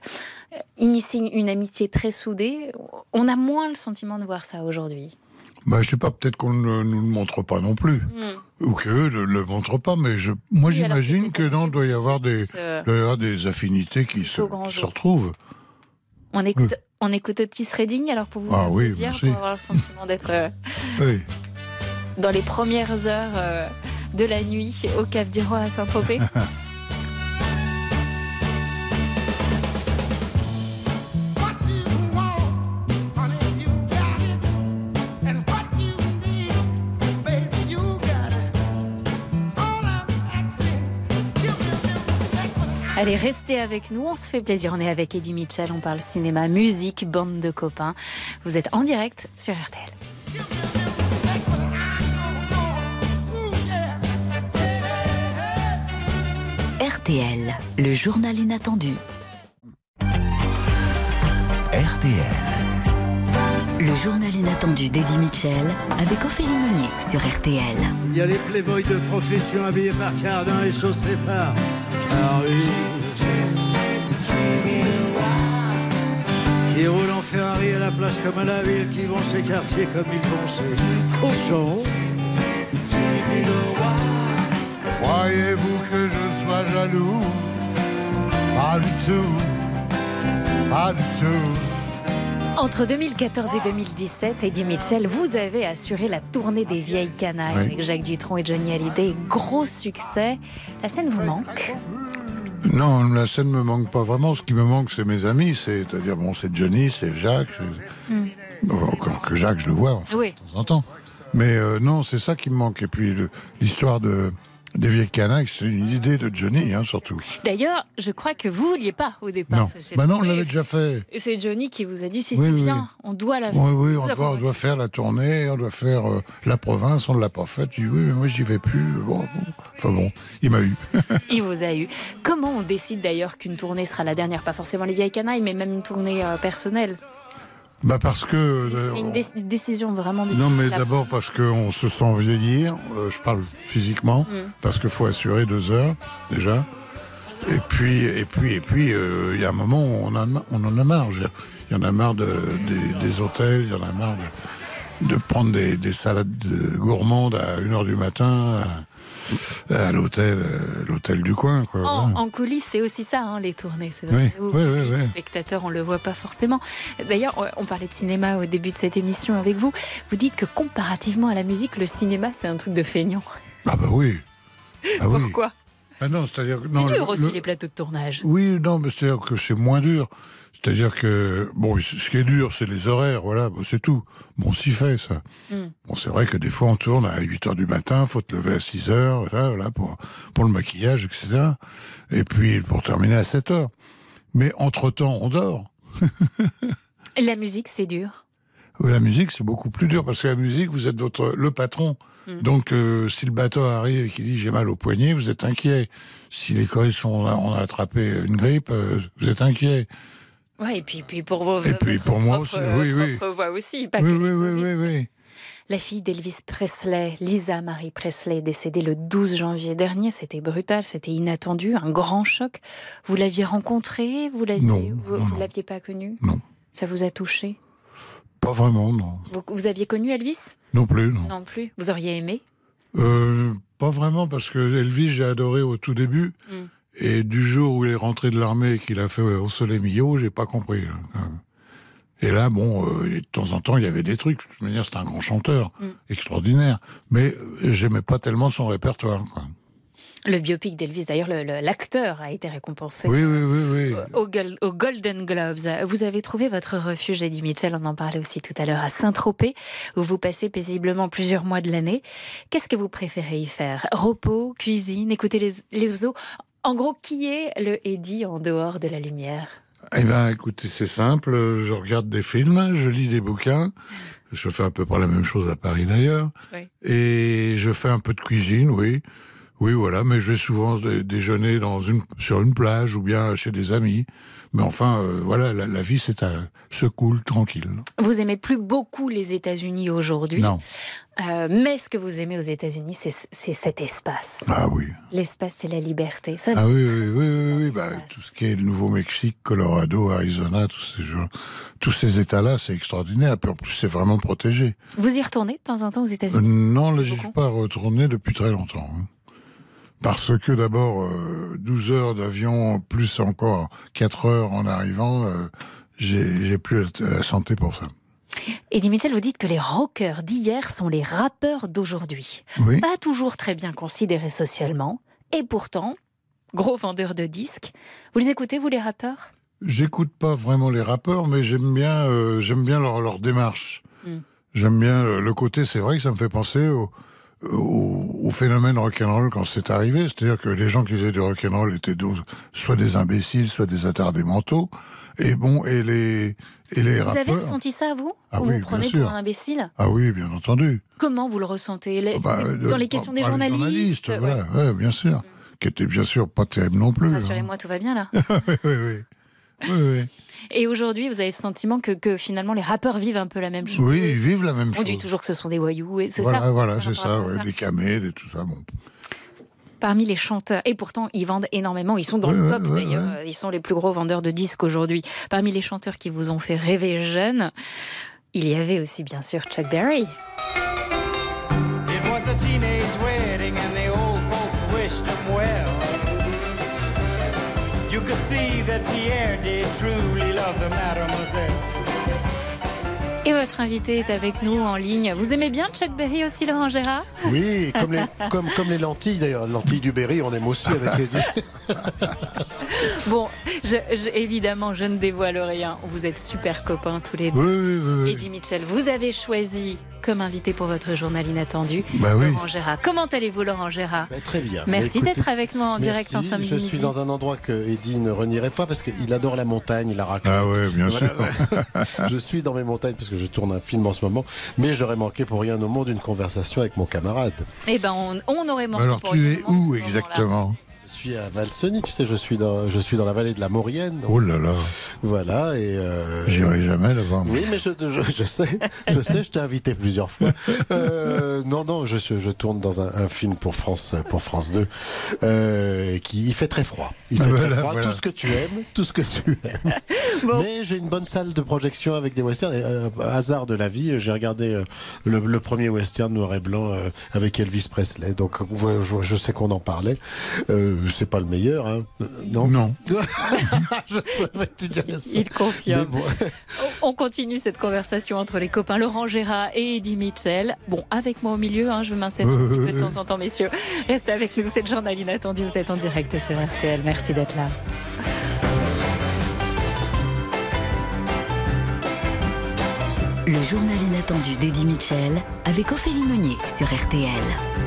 initié une amitié très soudée, on a moins le sentiment de voir ça aujourd'hui. Bah, je sais pas, peut-être qu'on ne nous le montre pas non plus. Hmm. Ou qu'eux ne le montrent pas, mais je, moi Oui, que j'imagine que non, il doit y avoir des, euh, doit y avoir des affinités qui se, qui retrouvent. On écoute, on écoute Otis Redding alors pour vous Ah oui, plaisir, pour avoir le sentiment d'être euh, Oui. dans les premières heures euh, de la nuit au Cave du Roi à Saint-Tropez. Allez, restez avec nous, on se fait plaisir. On est avec Eddie Mitchell, on parle cinéma, musique, bande de copains. Vous êtes en direct sur RTL. RTL, le journal inattendu. RTL. Le journal inattendu d'Eddie Mitchell avec Ophélie Meunier sur RTL. Il y a les playboys de profession habillés par Cardin et chaussés par Qui roulent en Ferrari à la place comme à la ville, qui vont ces quartiers comme ils vont ces fauchons. Croyez-vous que je sois jaloux? Pas du tout. Pas du tout. Entre 2014 et 2017, Eddie Mitchell, vous avez assuré la tournée des vieilles canailles Oui. avec Jacques Dutronc et Johnny Hallyday. Gros succès. La scène vous manque Non, la scène me manque pas vraiment. Ce qui me manque, c'est mes amis. C'est-à-dire, bon, c'est Johnny, c'est Jacques. Hmm. Enfin, Encore que Jacques, je le vois enfin, Oui. de temps en temps. Mais euh, non, c'est ça qui me manque. Et puis, l'histoire de, des vieilles canailles, c'est une idée de Johnny, hein, surtout. D'ailleurs, je crois que vous vouliez pas au départ. Non. Bah non, on l'avait déjà fait. C'est Johnny qui vous a dit si Oui, c'est oui, bien, on doit la Oui, oui, Vous on doit, on doit faire la tournée, on doit faire euh, la province, on ne l'a pas faite. Je dis oui, mais moi j'y vais plus. Bon, bon. Enfin bon, il m'a eu. Il vous a eu. Comment on décide d'ailleurs qu'une tournée sera la dernière? Pas forcément les vieilles canailles, mais même une tournée euh, personnelle. Bah parce que. euh, C'est une dé- décision vraiment difficile. Non, mais d'abord parce qu'on se sent vieillir, euh, je parle physiquement, Mm. parce qu'il faut assurer deux heures déjà. Et puis, et puis, et puis, euh, il y a un moment où on, en a- on en a marre. Il y en a marre de- des, des hôtels, il y en a marre de, de prendre des, des salades de- gourmandes à 1h du matin à, à l'hôtel euh, l'hôtel du coin. Quoi, En, coulisses, c'est aussi ça, hein, les tournées. C'est Oui, oui, oui, oui. spectateurs, on le voit pas forcément. D'ailleurs, on- parlait de cinéma au début de cette émission avec vous. Vous dites que comparativement à la musique, le cinéma, c'est un truc de feignant. Ah bah oui. Ah. Pourquoi? Ah non, c'est-à-dire que- non, C'est dur le- aussi, le- les plateaux de tournage. Oui, non, mais c'est-à-dire que c'est moins dur. C'est-à-dire que, bon, ce qui est dur, c'est les horaires, voilà, bon, c'est tout. Bon, on s'y fait, ça. Mm. Bon, c'est vrai que des fois, on tourne à 8 heures du matin, faut te lever à 6 heures, voilà, voilà, pour, pour le maquillage, etc. Et puis, pour terminer à 7 heures. Mais entre-temps, on dort. La musique, c'est dur. La musique, c'est beaucoup plus dur, parce que la musique, vous êtes votre, le patron. Mm. Donc, euh, si le bateau arrive et qu'il dit j'ai mal au poignet, vous êtes inquiet. Si les choristes sont, on a, on a attrapé une grippe, euh, vous êtes inquiet. Ouais, et puis, puis pour vos Et puis moi aussi, oui, oui. voix aussi, pas Oui, que oui, oui, oui, choristes. oui. La fille d'Elvis Presley, Lisa Marie Presley, décédée le 12 janvier dernier. C'était brutal, c'était inattendu, un grand choc. Vous l'aviez rencontrée Vous l'aviez, Non, vous, non, vous non. l'aviez pas connue? Non. Ça vous a touché? Pas vraiment, non. vous, vous aviez connu Elvis? Non plus, non. Non plus. Vous auriez aimé? Euh, pas vraiment, parce que Elvis, j'ai adoré au tout début. Mm. Et du jour où il est rentré de l'armée et qu'il a fait euh, Au Soleil Millau, j'ai pas compris. Et là, bon, euh, de temps en temps, il y avait des trucs. De toute manière, c'est un grand chanteur, Mm. extraordinaire. Mais euh, j'aimais pas tellement son répertoire. Quoi. Le biopic d'Elvis, d'ailleurs, le- le- l'acteur a été récompensé. Oui, oui, oui, oui. Au, Gol- au Golden Globes. Vous avez trouvé votre refuge, Eddie Mitchell, on en parlait aussi tout à l'heure, à Saint-Tropez, où vous passez paisiblement plusieurs mois de l'année. Qu'est-ce que vous préférez y faire? Repos, cuisine, écouter les, les oiseaux? En gros, qui est le Eddie en dehors de la lumière? Eh bien, écoutez, c'est simple. Je regarde des films, je lis des bouquins. Je fais à peu près la même chose à Paris d'ailleurs. Oui. Et je fais un peu de cuisine, oui. Oui, voilà, mais je vais souvent dé- déjeuner dans une, sur une plage ou bien chez des amis. Mais enfin, euh, voilà, la, la vie, c'est se coule tranquille. Vous aimez plus beaucoup les États-Unis aujourd'hui? Non. Euh, mais ce que vous aimez aux États-Unis, c'est cet espace. Ah oui. L'espace, c'est la liberté. Ça, Ah oui, oui, oui, oui, bah, tout ce qui est le Nouveau-Mexique, Colorado, Arizona, tous ces, gens- tous ces États-là, c'est extraordinaire. Puis en plus, c'est vraiment protégé. Vous y retournez de temps en temps aux Euh, États-Unis non, là, je ne suis pas retourné depuis très longtemps. hein. Parce que d'abord, euh, 12 heures d'avion, plus encore 4 heures en arrivant, euh, j'ai plus la, santé pour ça. Eddie Mitchell, vous dites que les rockers d'hier sont les rappeurs d'aujourd'hui. Oui. Pas toujours très bien considérés socialement. Et pourtant, gros vendeurs de disques. Vous les écoutez, vous, les rappeurs? J'écoute pas vraiment les rappeurs, mais j'aime bien, euh, j'aime bien leur, leur démarche. Mm. J'aime bien le côté, c'est vrai que ça me fait penser au, au, au phénomène rock'n'roll quand c'est arrivé. C'est-à-dire que les gens qui faisaient du rock'n'roll étaient soit des imbéciles, soit des attardés mentaux. Et bon, et les, et les Vous rappeurs. avez ressenti ça, vous Ah Ou oui, vous prenez pour un imbécile? Ah oui, bien entendu. Comment vous le ressentez? Les- Bah, Dans euh, les questions des journalistes, ouais. voilà, ouais, bien sûr. Qui était bien sûr pas terrible non plus. hein. Rassurez-moi, tout va bien là. oui, oui, oui. Oui, oui. Et aujourd'hui, vous avez ce sentiment que, que finalement les rappeurs vivent un peu la même chose. Oui, ils vivent la même On chose. dit toujours que ce sont des voyous, et c'est Voilà, ça voilà, c'est ça, des camés, des tout ça. Bon. Parmi les chanteurs, et pourtant ils vendent énormément, ils sont dans Ouais, le top ouais, d'ailleurs, ils sont les plus gros vendeurs de disques aujourd'hui. Parmi les chanteurs qui vous ont fait rêver jeune, il y avait aussi bien sûr Chuck Berry. Et votre invité est avec nous en ligne. Vous aimez bien Chuck Berry aussi, Laurent Gérard Oui, comme les, comme, comme les lentilles d'ailleurs. Les lentilles du Berry, on aime aussi avec Eddie. Bon, je- je- évidemment, je ne dévoile rien. Vous êtes super copains tous les deux. Oui, oui, oui, oui. Eddie Mitchell, vous avez choisi comme invité pour votre journal inattendu Bah oui. Laurent Gérard. Comment allez-vous, Laurent Gérard Ben, Très bien. Merci Mais d'être avec moi en direct un samedi Je suis midi. dans un endroit que Eddie ne renierait pas parce qu'il adore la montagne, la raclette. Ah ouais, bien sûr. je suis dans mes montagnes parce que je tourne un film en ce moment, mais j'aurais manqué pour rien au monde une conversation avec mon camarade. Eh ben, on, on aurait manqué Alors, pour tu une es où moment-là. Je suis à Valseny, tu sais, je suis dans, je suis dans la vallée de la Maurienne. Oh là là. Voilà, et. euh, J'irai jamais là-bas. moi. Oui, mais je, je, je sais, je sais, je t'ai invité plusieurs fois. Euh, non, non, je, je tourne dans un, un film pour France, pour France 2, euh, qui il fait très froid. Il fait Voilà, très froid. voilà. Tout ce que tu aimes, tout ce que tu aimes. Mais j'ai une bonne salle de projection avec des westerns. Et, euh, hasard de la vie, j'ai regardé euh, le, le premier western noir et blanc euh, avec Elvis Presley. Donc, ouais, je, je sais qu'on en parlait. Euh, c'est pas le meilleur, hein. Non. Non. je savais que tu dirais ça. Il confirme. Bon. On continue cette conversation entre les copains Laurent Gérard et Eddie Mitchell. Bon, avec moi au milieu, hein, je m'insère un petit peu de temps en temps, messieurs. Restez avec nous, c'est le journal inattendu. Vous êtes en direct sur RTL. Merci d'être là. Le journal inattendu d'Eddie Mitchell avec Ophélie Meunier sur. RTL.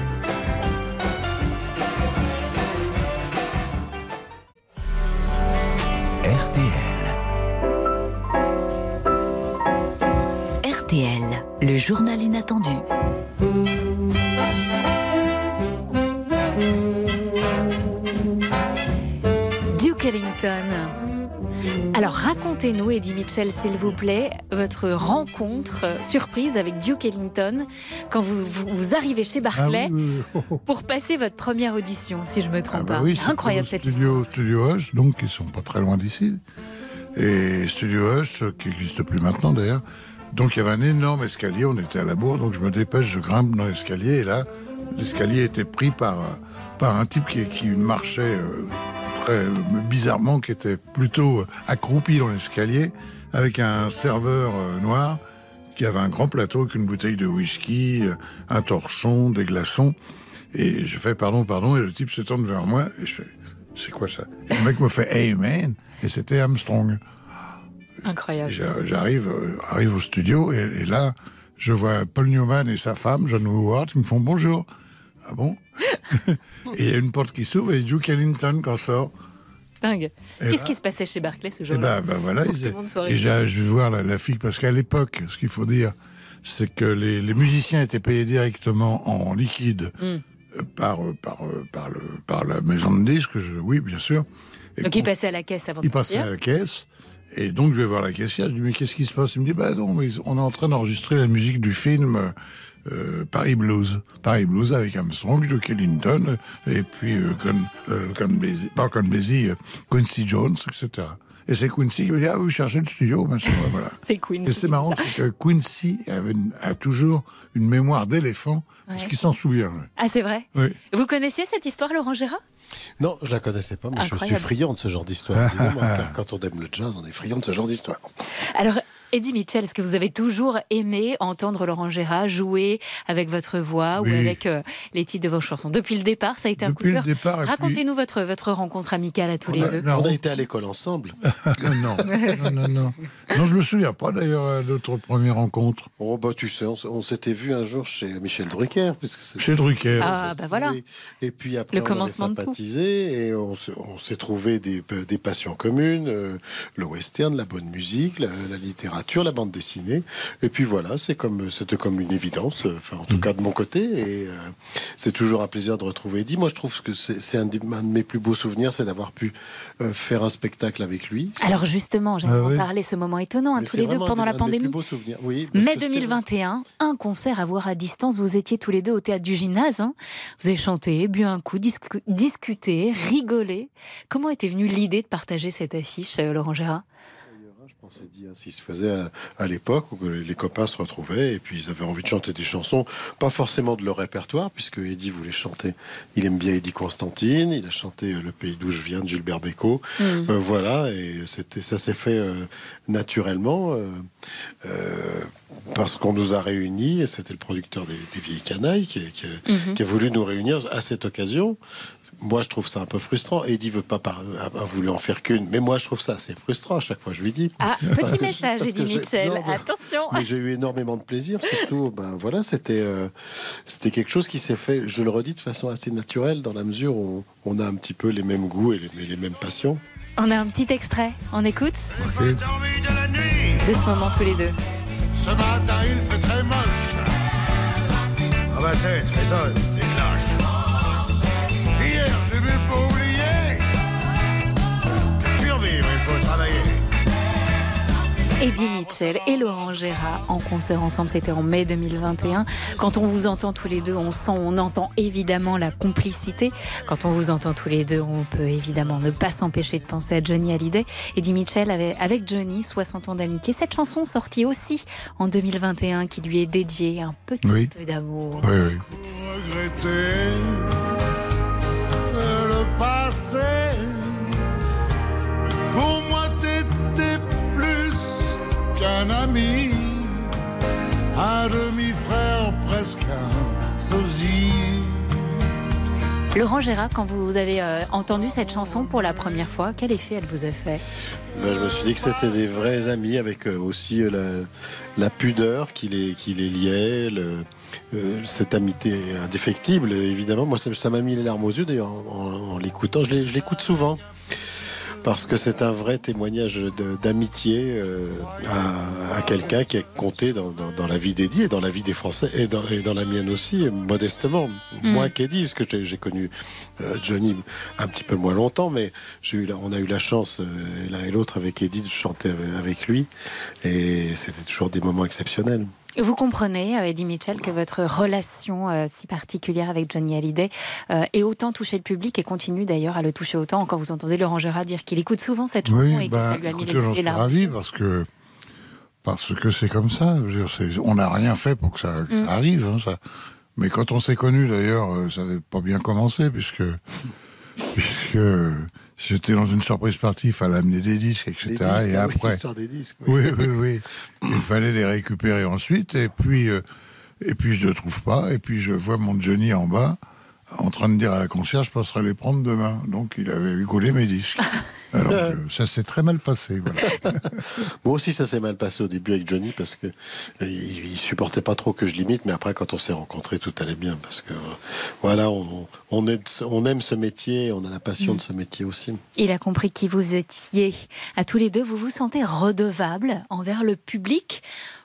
RTL, le journal inattendu. Duke Ellington. Alors racontez-nous, Eddie Mitchell, s'il vous plaît, votre rencontre euh, surprise avec Duke Ellington quand vous, vous, vous arrivez chez Barclay Ah oui, oui, oui. pour passer votre première audition, si je me trompe Bah pas. oui, c'est incroyable cette histoire. studio, Studio Hush, donc qui sont pas très loin d'ici. Et Studio Hush, euh, qui n'existe plus maintenant d'ailleurs. Donc il y avait un énorme escalier, on était à la bourre, donc je me dépêche, je grimpe dans l'escalier, et là, l'escalier était pris par, euh, par un type qui, qui marchait euh, très euh, bizarrement, qui était plutôt accroupi dans l'escalier, avec un serveur noir qui avait un grand plateau avec une bouteille de whisky, un torchon, des glaçons. Et je fais pardon, pardon, et le type se tourne vers moi, et je fais, c'est quoi ça? Et le mec me fait, hey man Et c'était Armstrong. Incroyable. J'a- J'arrive euh, arrive au studio, et, et là, je vois Paul Newman et sa femme, John Howard, qui me font bonjour. Ah bon? Et il y a une porte qui s'ouvre, et Duke Ellington qui en sort. Dingue. Qu'est-ce qui se passait chez Barclay ce jour-là? Ben, ben voilà, Pour que ils- tout le monde soit et je vais voir la, la fille, parce qu'à l'époque, ce qu'il faut dire, c'est que les, les musiciens étaient payés directement en liquide Mm. euh, par, euh, par, par, le, par la maison de disques, oui, bien sûr. Et Donc il passait à la caisse avant de il passait partir. à la caisse. Et donc, je vais voir la caissière. Je dis, mais qu'est-ce qui se passe? Il me dit, bah non, mais on est en train d'enregistrer la musique du film euh, Paris Blues. Paris Blues avec Armstrong, Duke Ellington, et puis euh, Con, euh, Con pas Con Basie, euh, Quincy Jones, etc. Et c'est Quincy qui me dit, ah, vous cherchez le studio, machin, voilà. C'est Quincy. Et c'est marrant, c'est que Quincy avait une- a toujours une mémoire d'éléphant, parce qu'il s'en souvient. lui. Ah, c'est vrai Oui. Vous connaissiez cette histoire, Laurent Gérard? Non, je la connaissais pas, mais je suis friand de ce genre d'histoire. quand on aime le jazz, on est friand de ce genre d'histoire. Alors, Eddie Mitchell, est-ce que vous avez toujours aimé entendre Laurent Gérard jouer avec votre voix ou avec euh, les titres de vos chansons? Depuis le départ, ça a été un coup Depuis de le cœur. puis- Racontez-nous votre, votre rencontre amicale à tous les deux. On a été à l'école ensemble. non, non, non, non. Non, je me souviens pas d'ailleurs euh, de notre première rencontre. Oh, bah, tu sais, on, s'était vu un jour chez Michel Drucker. Puisque Chez Drucker. Ah, bah voilà. Et puis après, Le on avait commencement de tout. sympathisé et on s'est trouvé des, des passions communes, euh, le western, la bonne musique, la, la littérature, la bande dessinée. Et puis voilà, c'est comme, c'était comme une évidence, euh, enfin, en tout cas de mon côté. Et euh, c'est toujours un plaisir de retrouver Eddie. Moi, je trouve que c'est, c'est un, de mes plus beaux souvenirs, c'est d'avoir pu euh, faire un spectacle avec lui. Alors justement, j'aimerais Ah en oui. parler ce moment étonnant, hein, tous les deux pendant un la pandémie. plus beaux souvenirs. Oui, Mai que c'était- 2021, un concert à voir à distance. Vous étiez tous les deux au théâtre du gymnase. hein. Vous avez chanté, bu un coup, discu- discuté, rigolé. Comment était venue l'idée de partager cette affiche, euh, Laurent Gérard? S'est dit ainsi se faisait à, à l'époque où les copains se retrouvaient et puis ils avaient envie de chanter des chansons, pas forcément de leur répertoire, puisque Eddie voulait chanter. Il aime bien Eddie Constantine, il a chanté euh, Le pays d'où je viens de Gilbert Bécaud. Mhm. Euh, voilà, et c'était ça s'est fait euh, naturellement euh, parce qu'on nous a réunis. et C'était le producteur des, des Vieilles Canailles qui, qui- Mhm. qui a voulu nous réunir à cette occasion. Moi, je trouve ça un peu frustrant. Eddie veut pas par- a, a voulu en faire qu'une, mais moi, je trouve ça assez frustrant. À chaque fois, je lui dis. Ah, petit message, Eddie Mitchell. non, mais- Attention. mais j'ai eu énormément de plaisir, surtout, ben voilà, c'était euh, c'était quelque chose qui s'est fait, je le redis, de façon assez naturelle, dans la mesure où on, on a un petit peu les mêmes goûts et les, les mêmes passions. On a un petit extrait. On écoute de ce moment tous les deux. Ce matin il fait très moche. À ma tête résonne des Eddie Mitchell et Laurent Gérard en concert ensemble, c'était en mai 2021. Quand on vous entend tous les deux, on sent, on entend évidemment la complicité. Quand on vous entend tous les deux, on peut évidemment ne pas s'empêcher de penser à Johnny Hallyday. Eddie Mitchell avait avec Johnny 60 ans d'amitié. Cette chanson sortie aussi en 2021 qui lui est dédiée un petit Oui. peu d'amour. Oui, oui. Qu'un ami, un demi-frère presque un sosie. Laurent Gérard, quand vous avez euh, entendu cette chanson pour la première fois, quel effet elle vous a fait? Ben, je me suis dit que c'était des vrais amis avec euh, aussi euh, la, la pudeur qui les, qui les liait, le- euh, cette amitié indéfectible, évidemment. Moi, ça ça m'a mis les larmes aux yeux d'ailleurs en, en- en l'écoutant. Je l'écoute souvent. Parce que c'est un vrai témoignage d'amitié euh, à, à quelqu'un qui a compté dans, dans- dans la vie d'Eddie et dans la vie des Français et dans, et dans la mienne aussi, modestement. Mm. Moins qu'Eddie, parce que j'ai connu euh, Johnny un petit peu moins longtemps, mais eu on a eu la chance, euh, l'un et l'autre, avec Eddie, de chanter avec lui. Et c'était toujours des moments exceptionnels. Vous comprenez, euh, Eddie Mitchell, que votre relation euh, si particulière avec Johnny Hallyday euh, ait autant touché le public et continue d'ailleurs à le toucher autant quand vous entendez Laurent Gérard dire qu'il écoute souvent cette chanson et que bah, ça lui a mis écoutez, les, j'en les suis larmes. ravi parce que parce que c'est comme ça. On n'a rien fait pour que ça, que ça Mm. arrive. hein, ça. Mais quand on s'est connus, d'ailleurs, euh, ça n'avait pas bien commencé puisque puisque j'étais dans une surprise partie, il fallait amener des disques, etc. Des disques, et ah oui, après, l'histoire des disques, oui, oui. oui, oui, il fallait les récupérer ensuite. Et puis euh, et puis je ne trouve pas. Et puis je vois mon Johnny en bas en train de dire à la concierge, je passerai les prendre demain. Donc il avait écoulé mes disques. Alors que ça s'est très mal passé. Voilà. Moi aussi, ça s'est mal passé au début avec Johnny parce que euh, il, il supportait pas trop que je l'imite, mais après, quand on s'est rencontrés, tout allait bien parce que euh, voilà, on, on, est- on aime ce métier, on a la passion Mm. de ce métier aussi. Il a compris qui vous étiez. À tous les deux, vous vous sentez redevable envers le public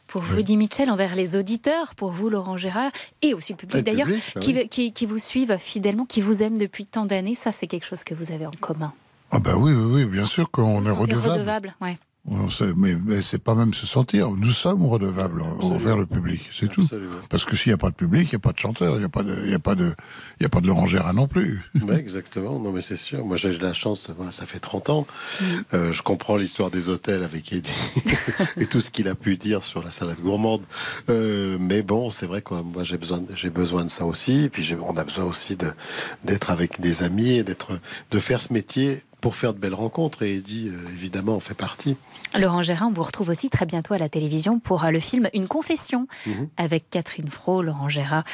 pour vous, Di Michel, envers les auditeurs, pour vous, Laurent Gérard, et aussi le public le d'ailleurs, bah qui, oui. qui- qui vous suivent fidèlement, qui vous aiment depuis tant d'années. Ça, c'est quelque chose que vous avez en commun. Ah bah oui, oui, oui, bien sûr qu'on est redevable. redevable, ouais. On sait- mais mais c'est pas même se sentir. Nous sommes redevables envers le public, c'est tout. Parce que s'il n'y a pas de public, il n'y a pas de chanteur, il n'y a pas de, il y a pas de, il y a pas de Laurent Gérard non plus. Ouais, exactement, non mais c'est sûr. Moi j'ai eu la chance, voilà, ça fait 30 ans. Mm. Euh, je comprends l'histoire des hôtels avec Eddie et tout ce qu'il a pu dire sur la salade gourmande. Euh, mais bon, c'est vrai que moi j'ai besoin, j'ai besoin de ça aussi. Et puis on a besoin aussi de d'être avec des amis et d'être, de faire ce métier pour faire de belles rencontres. Et Eddie, euh, évidemment, en fait partie. Laurent Gérard, on vous retrouve aussi très bientôt à la télévision pour euh, le film Une confession Mhm. avec Catherine Fro, Laurent Gérard.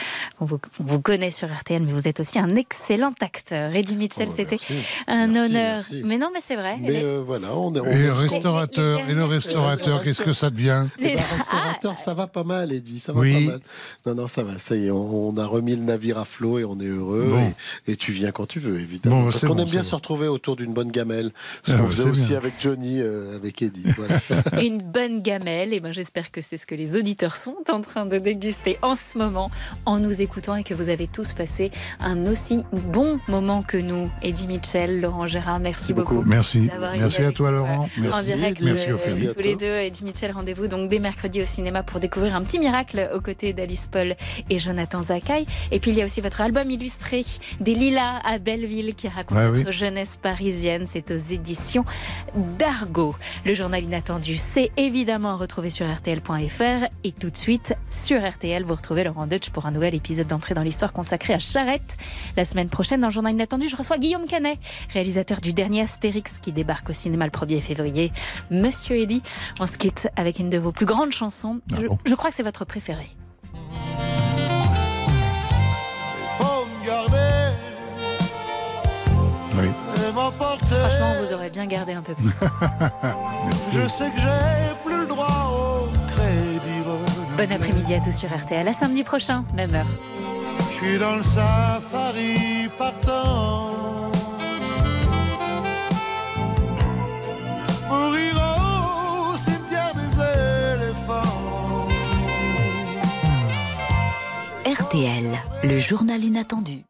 On vous, on vous connaît sur RTL, mais vous êtes aussi un excellent acteur. Eddie Mitchell, Oh, c'était un Merci, honneur. merci. Mais non, mais c'est vrai. Mais euh, voilà, on est. on Et est- le restaurateur, et le restaurateur, qu'est-ce que ça devient Eh ben, restaurateur, ça va pas mal, Eddie, ça va Oui. pas mal. Non, non, ça va, ça y est, on, on a remis le navire à flot et on est heureux. Bon. Et, et tu viens quand tu veux, évidemment. Bon, Parce qu'on bon, aime bien se retrouver autour d'une bonne gamelle. Ce Ah, qu'on faisait aussi bien. avec Johnny, euh, avec Eddie. Voilà. une bonne gamelle. Et ben, j'espère que c'est ce que les auditeurs sont en train de déguster en ce moment en nous écoutant et que vous avez tous passé un aussi bon moment que nous. Eddie Mitchell, Laurent Gérard, merci, beaucoup. Merci. Merci à toi, Laurent. euh, En Merci. direct, Merci, euh, Ophélie. tous les deux. Eddie Mitchell, rendez-vous donc dès mercredi au cinéma pour découvrir un petit miracle aux côtés d'Alice Paul et Jonathan Zakaï. Et puis il y a aussi votre album illustré des Lilas à Belleville qui raconte Ouais, votre oui. jeunesse parisienne. C'est aux éditions d'Argo. Le journal inattendu, c'est évidemment à retrouver sur RTL.fr. Et tout de suite, sur RTL, vous retrouvez Laurent Deutsch pour un nouvel épisode d'entrée dans l'histoire consacré à Charette. La semaine prochaine, dans le journal inattendu, je reçois Guillaume Canet, réalisateur du dernier Astérix qui débarque au cinéma le 1er février. Monsieur Eddy, on se quitte avec une de vos plus grandes chansons. Ah je, je crois que c'est votre préférée. Vous aurez bien gardé un peu plus. Je sais que j'ai plus le droit au crédit. Bon après-midi à tous sur RTL. À samedi prochain, même heure. Je suis dans le safari partant. Mourir au cimetière des éléphants. RTL, le journal inattendu.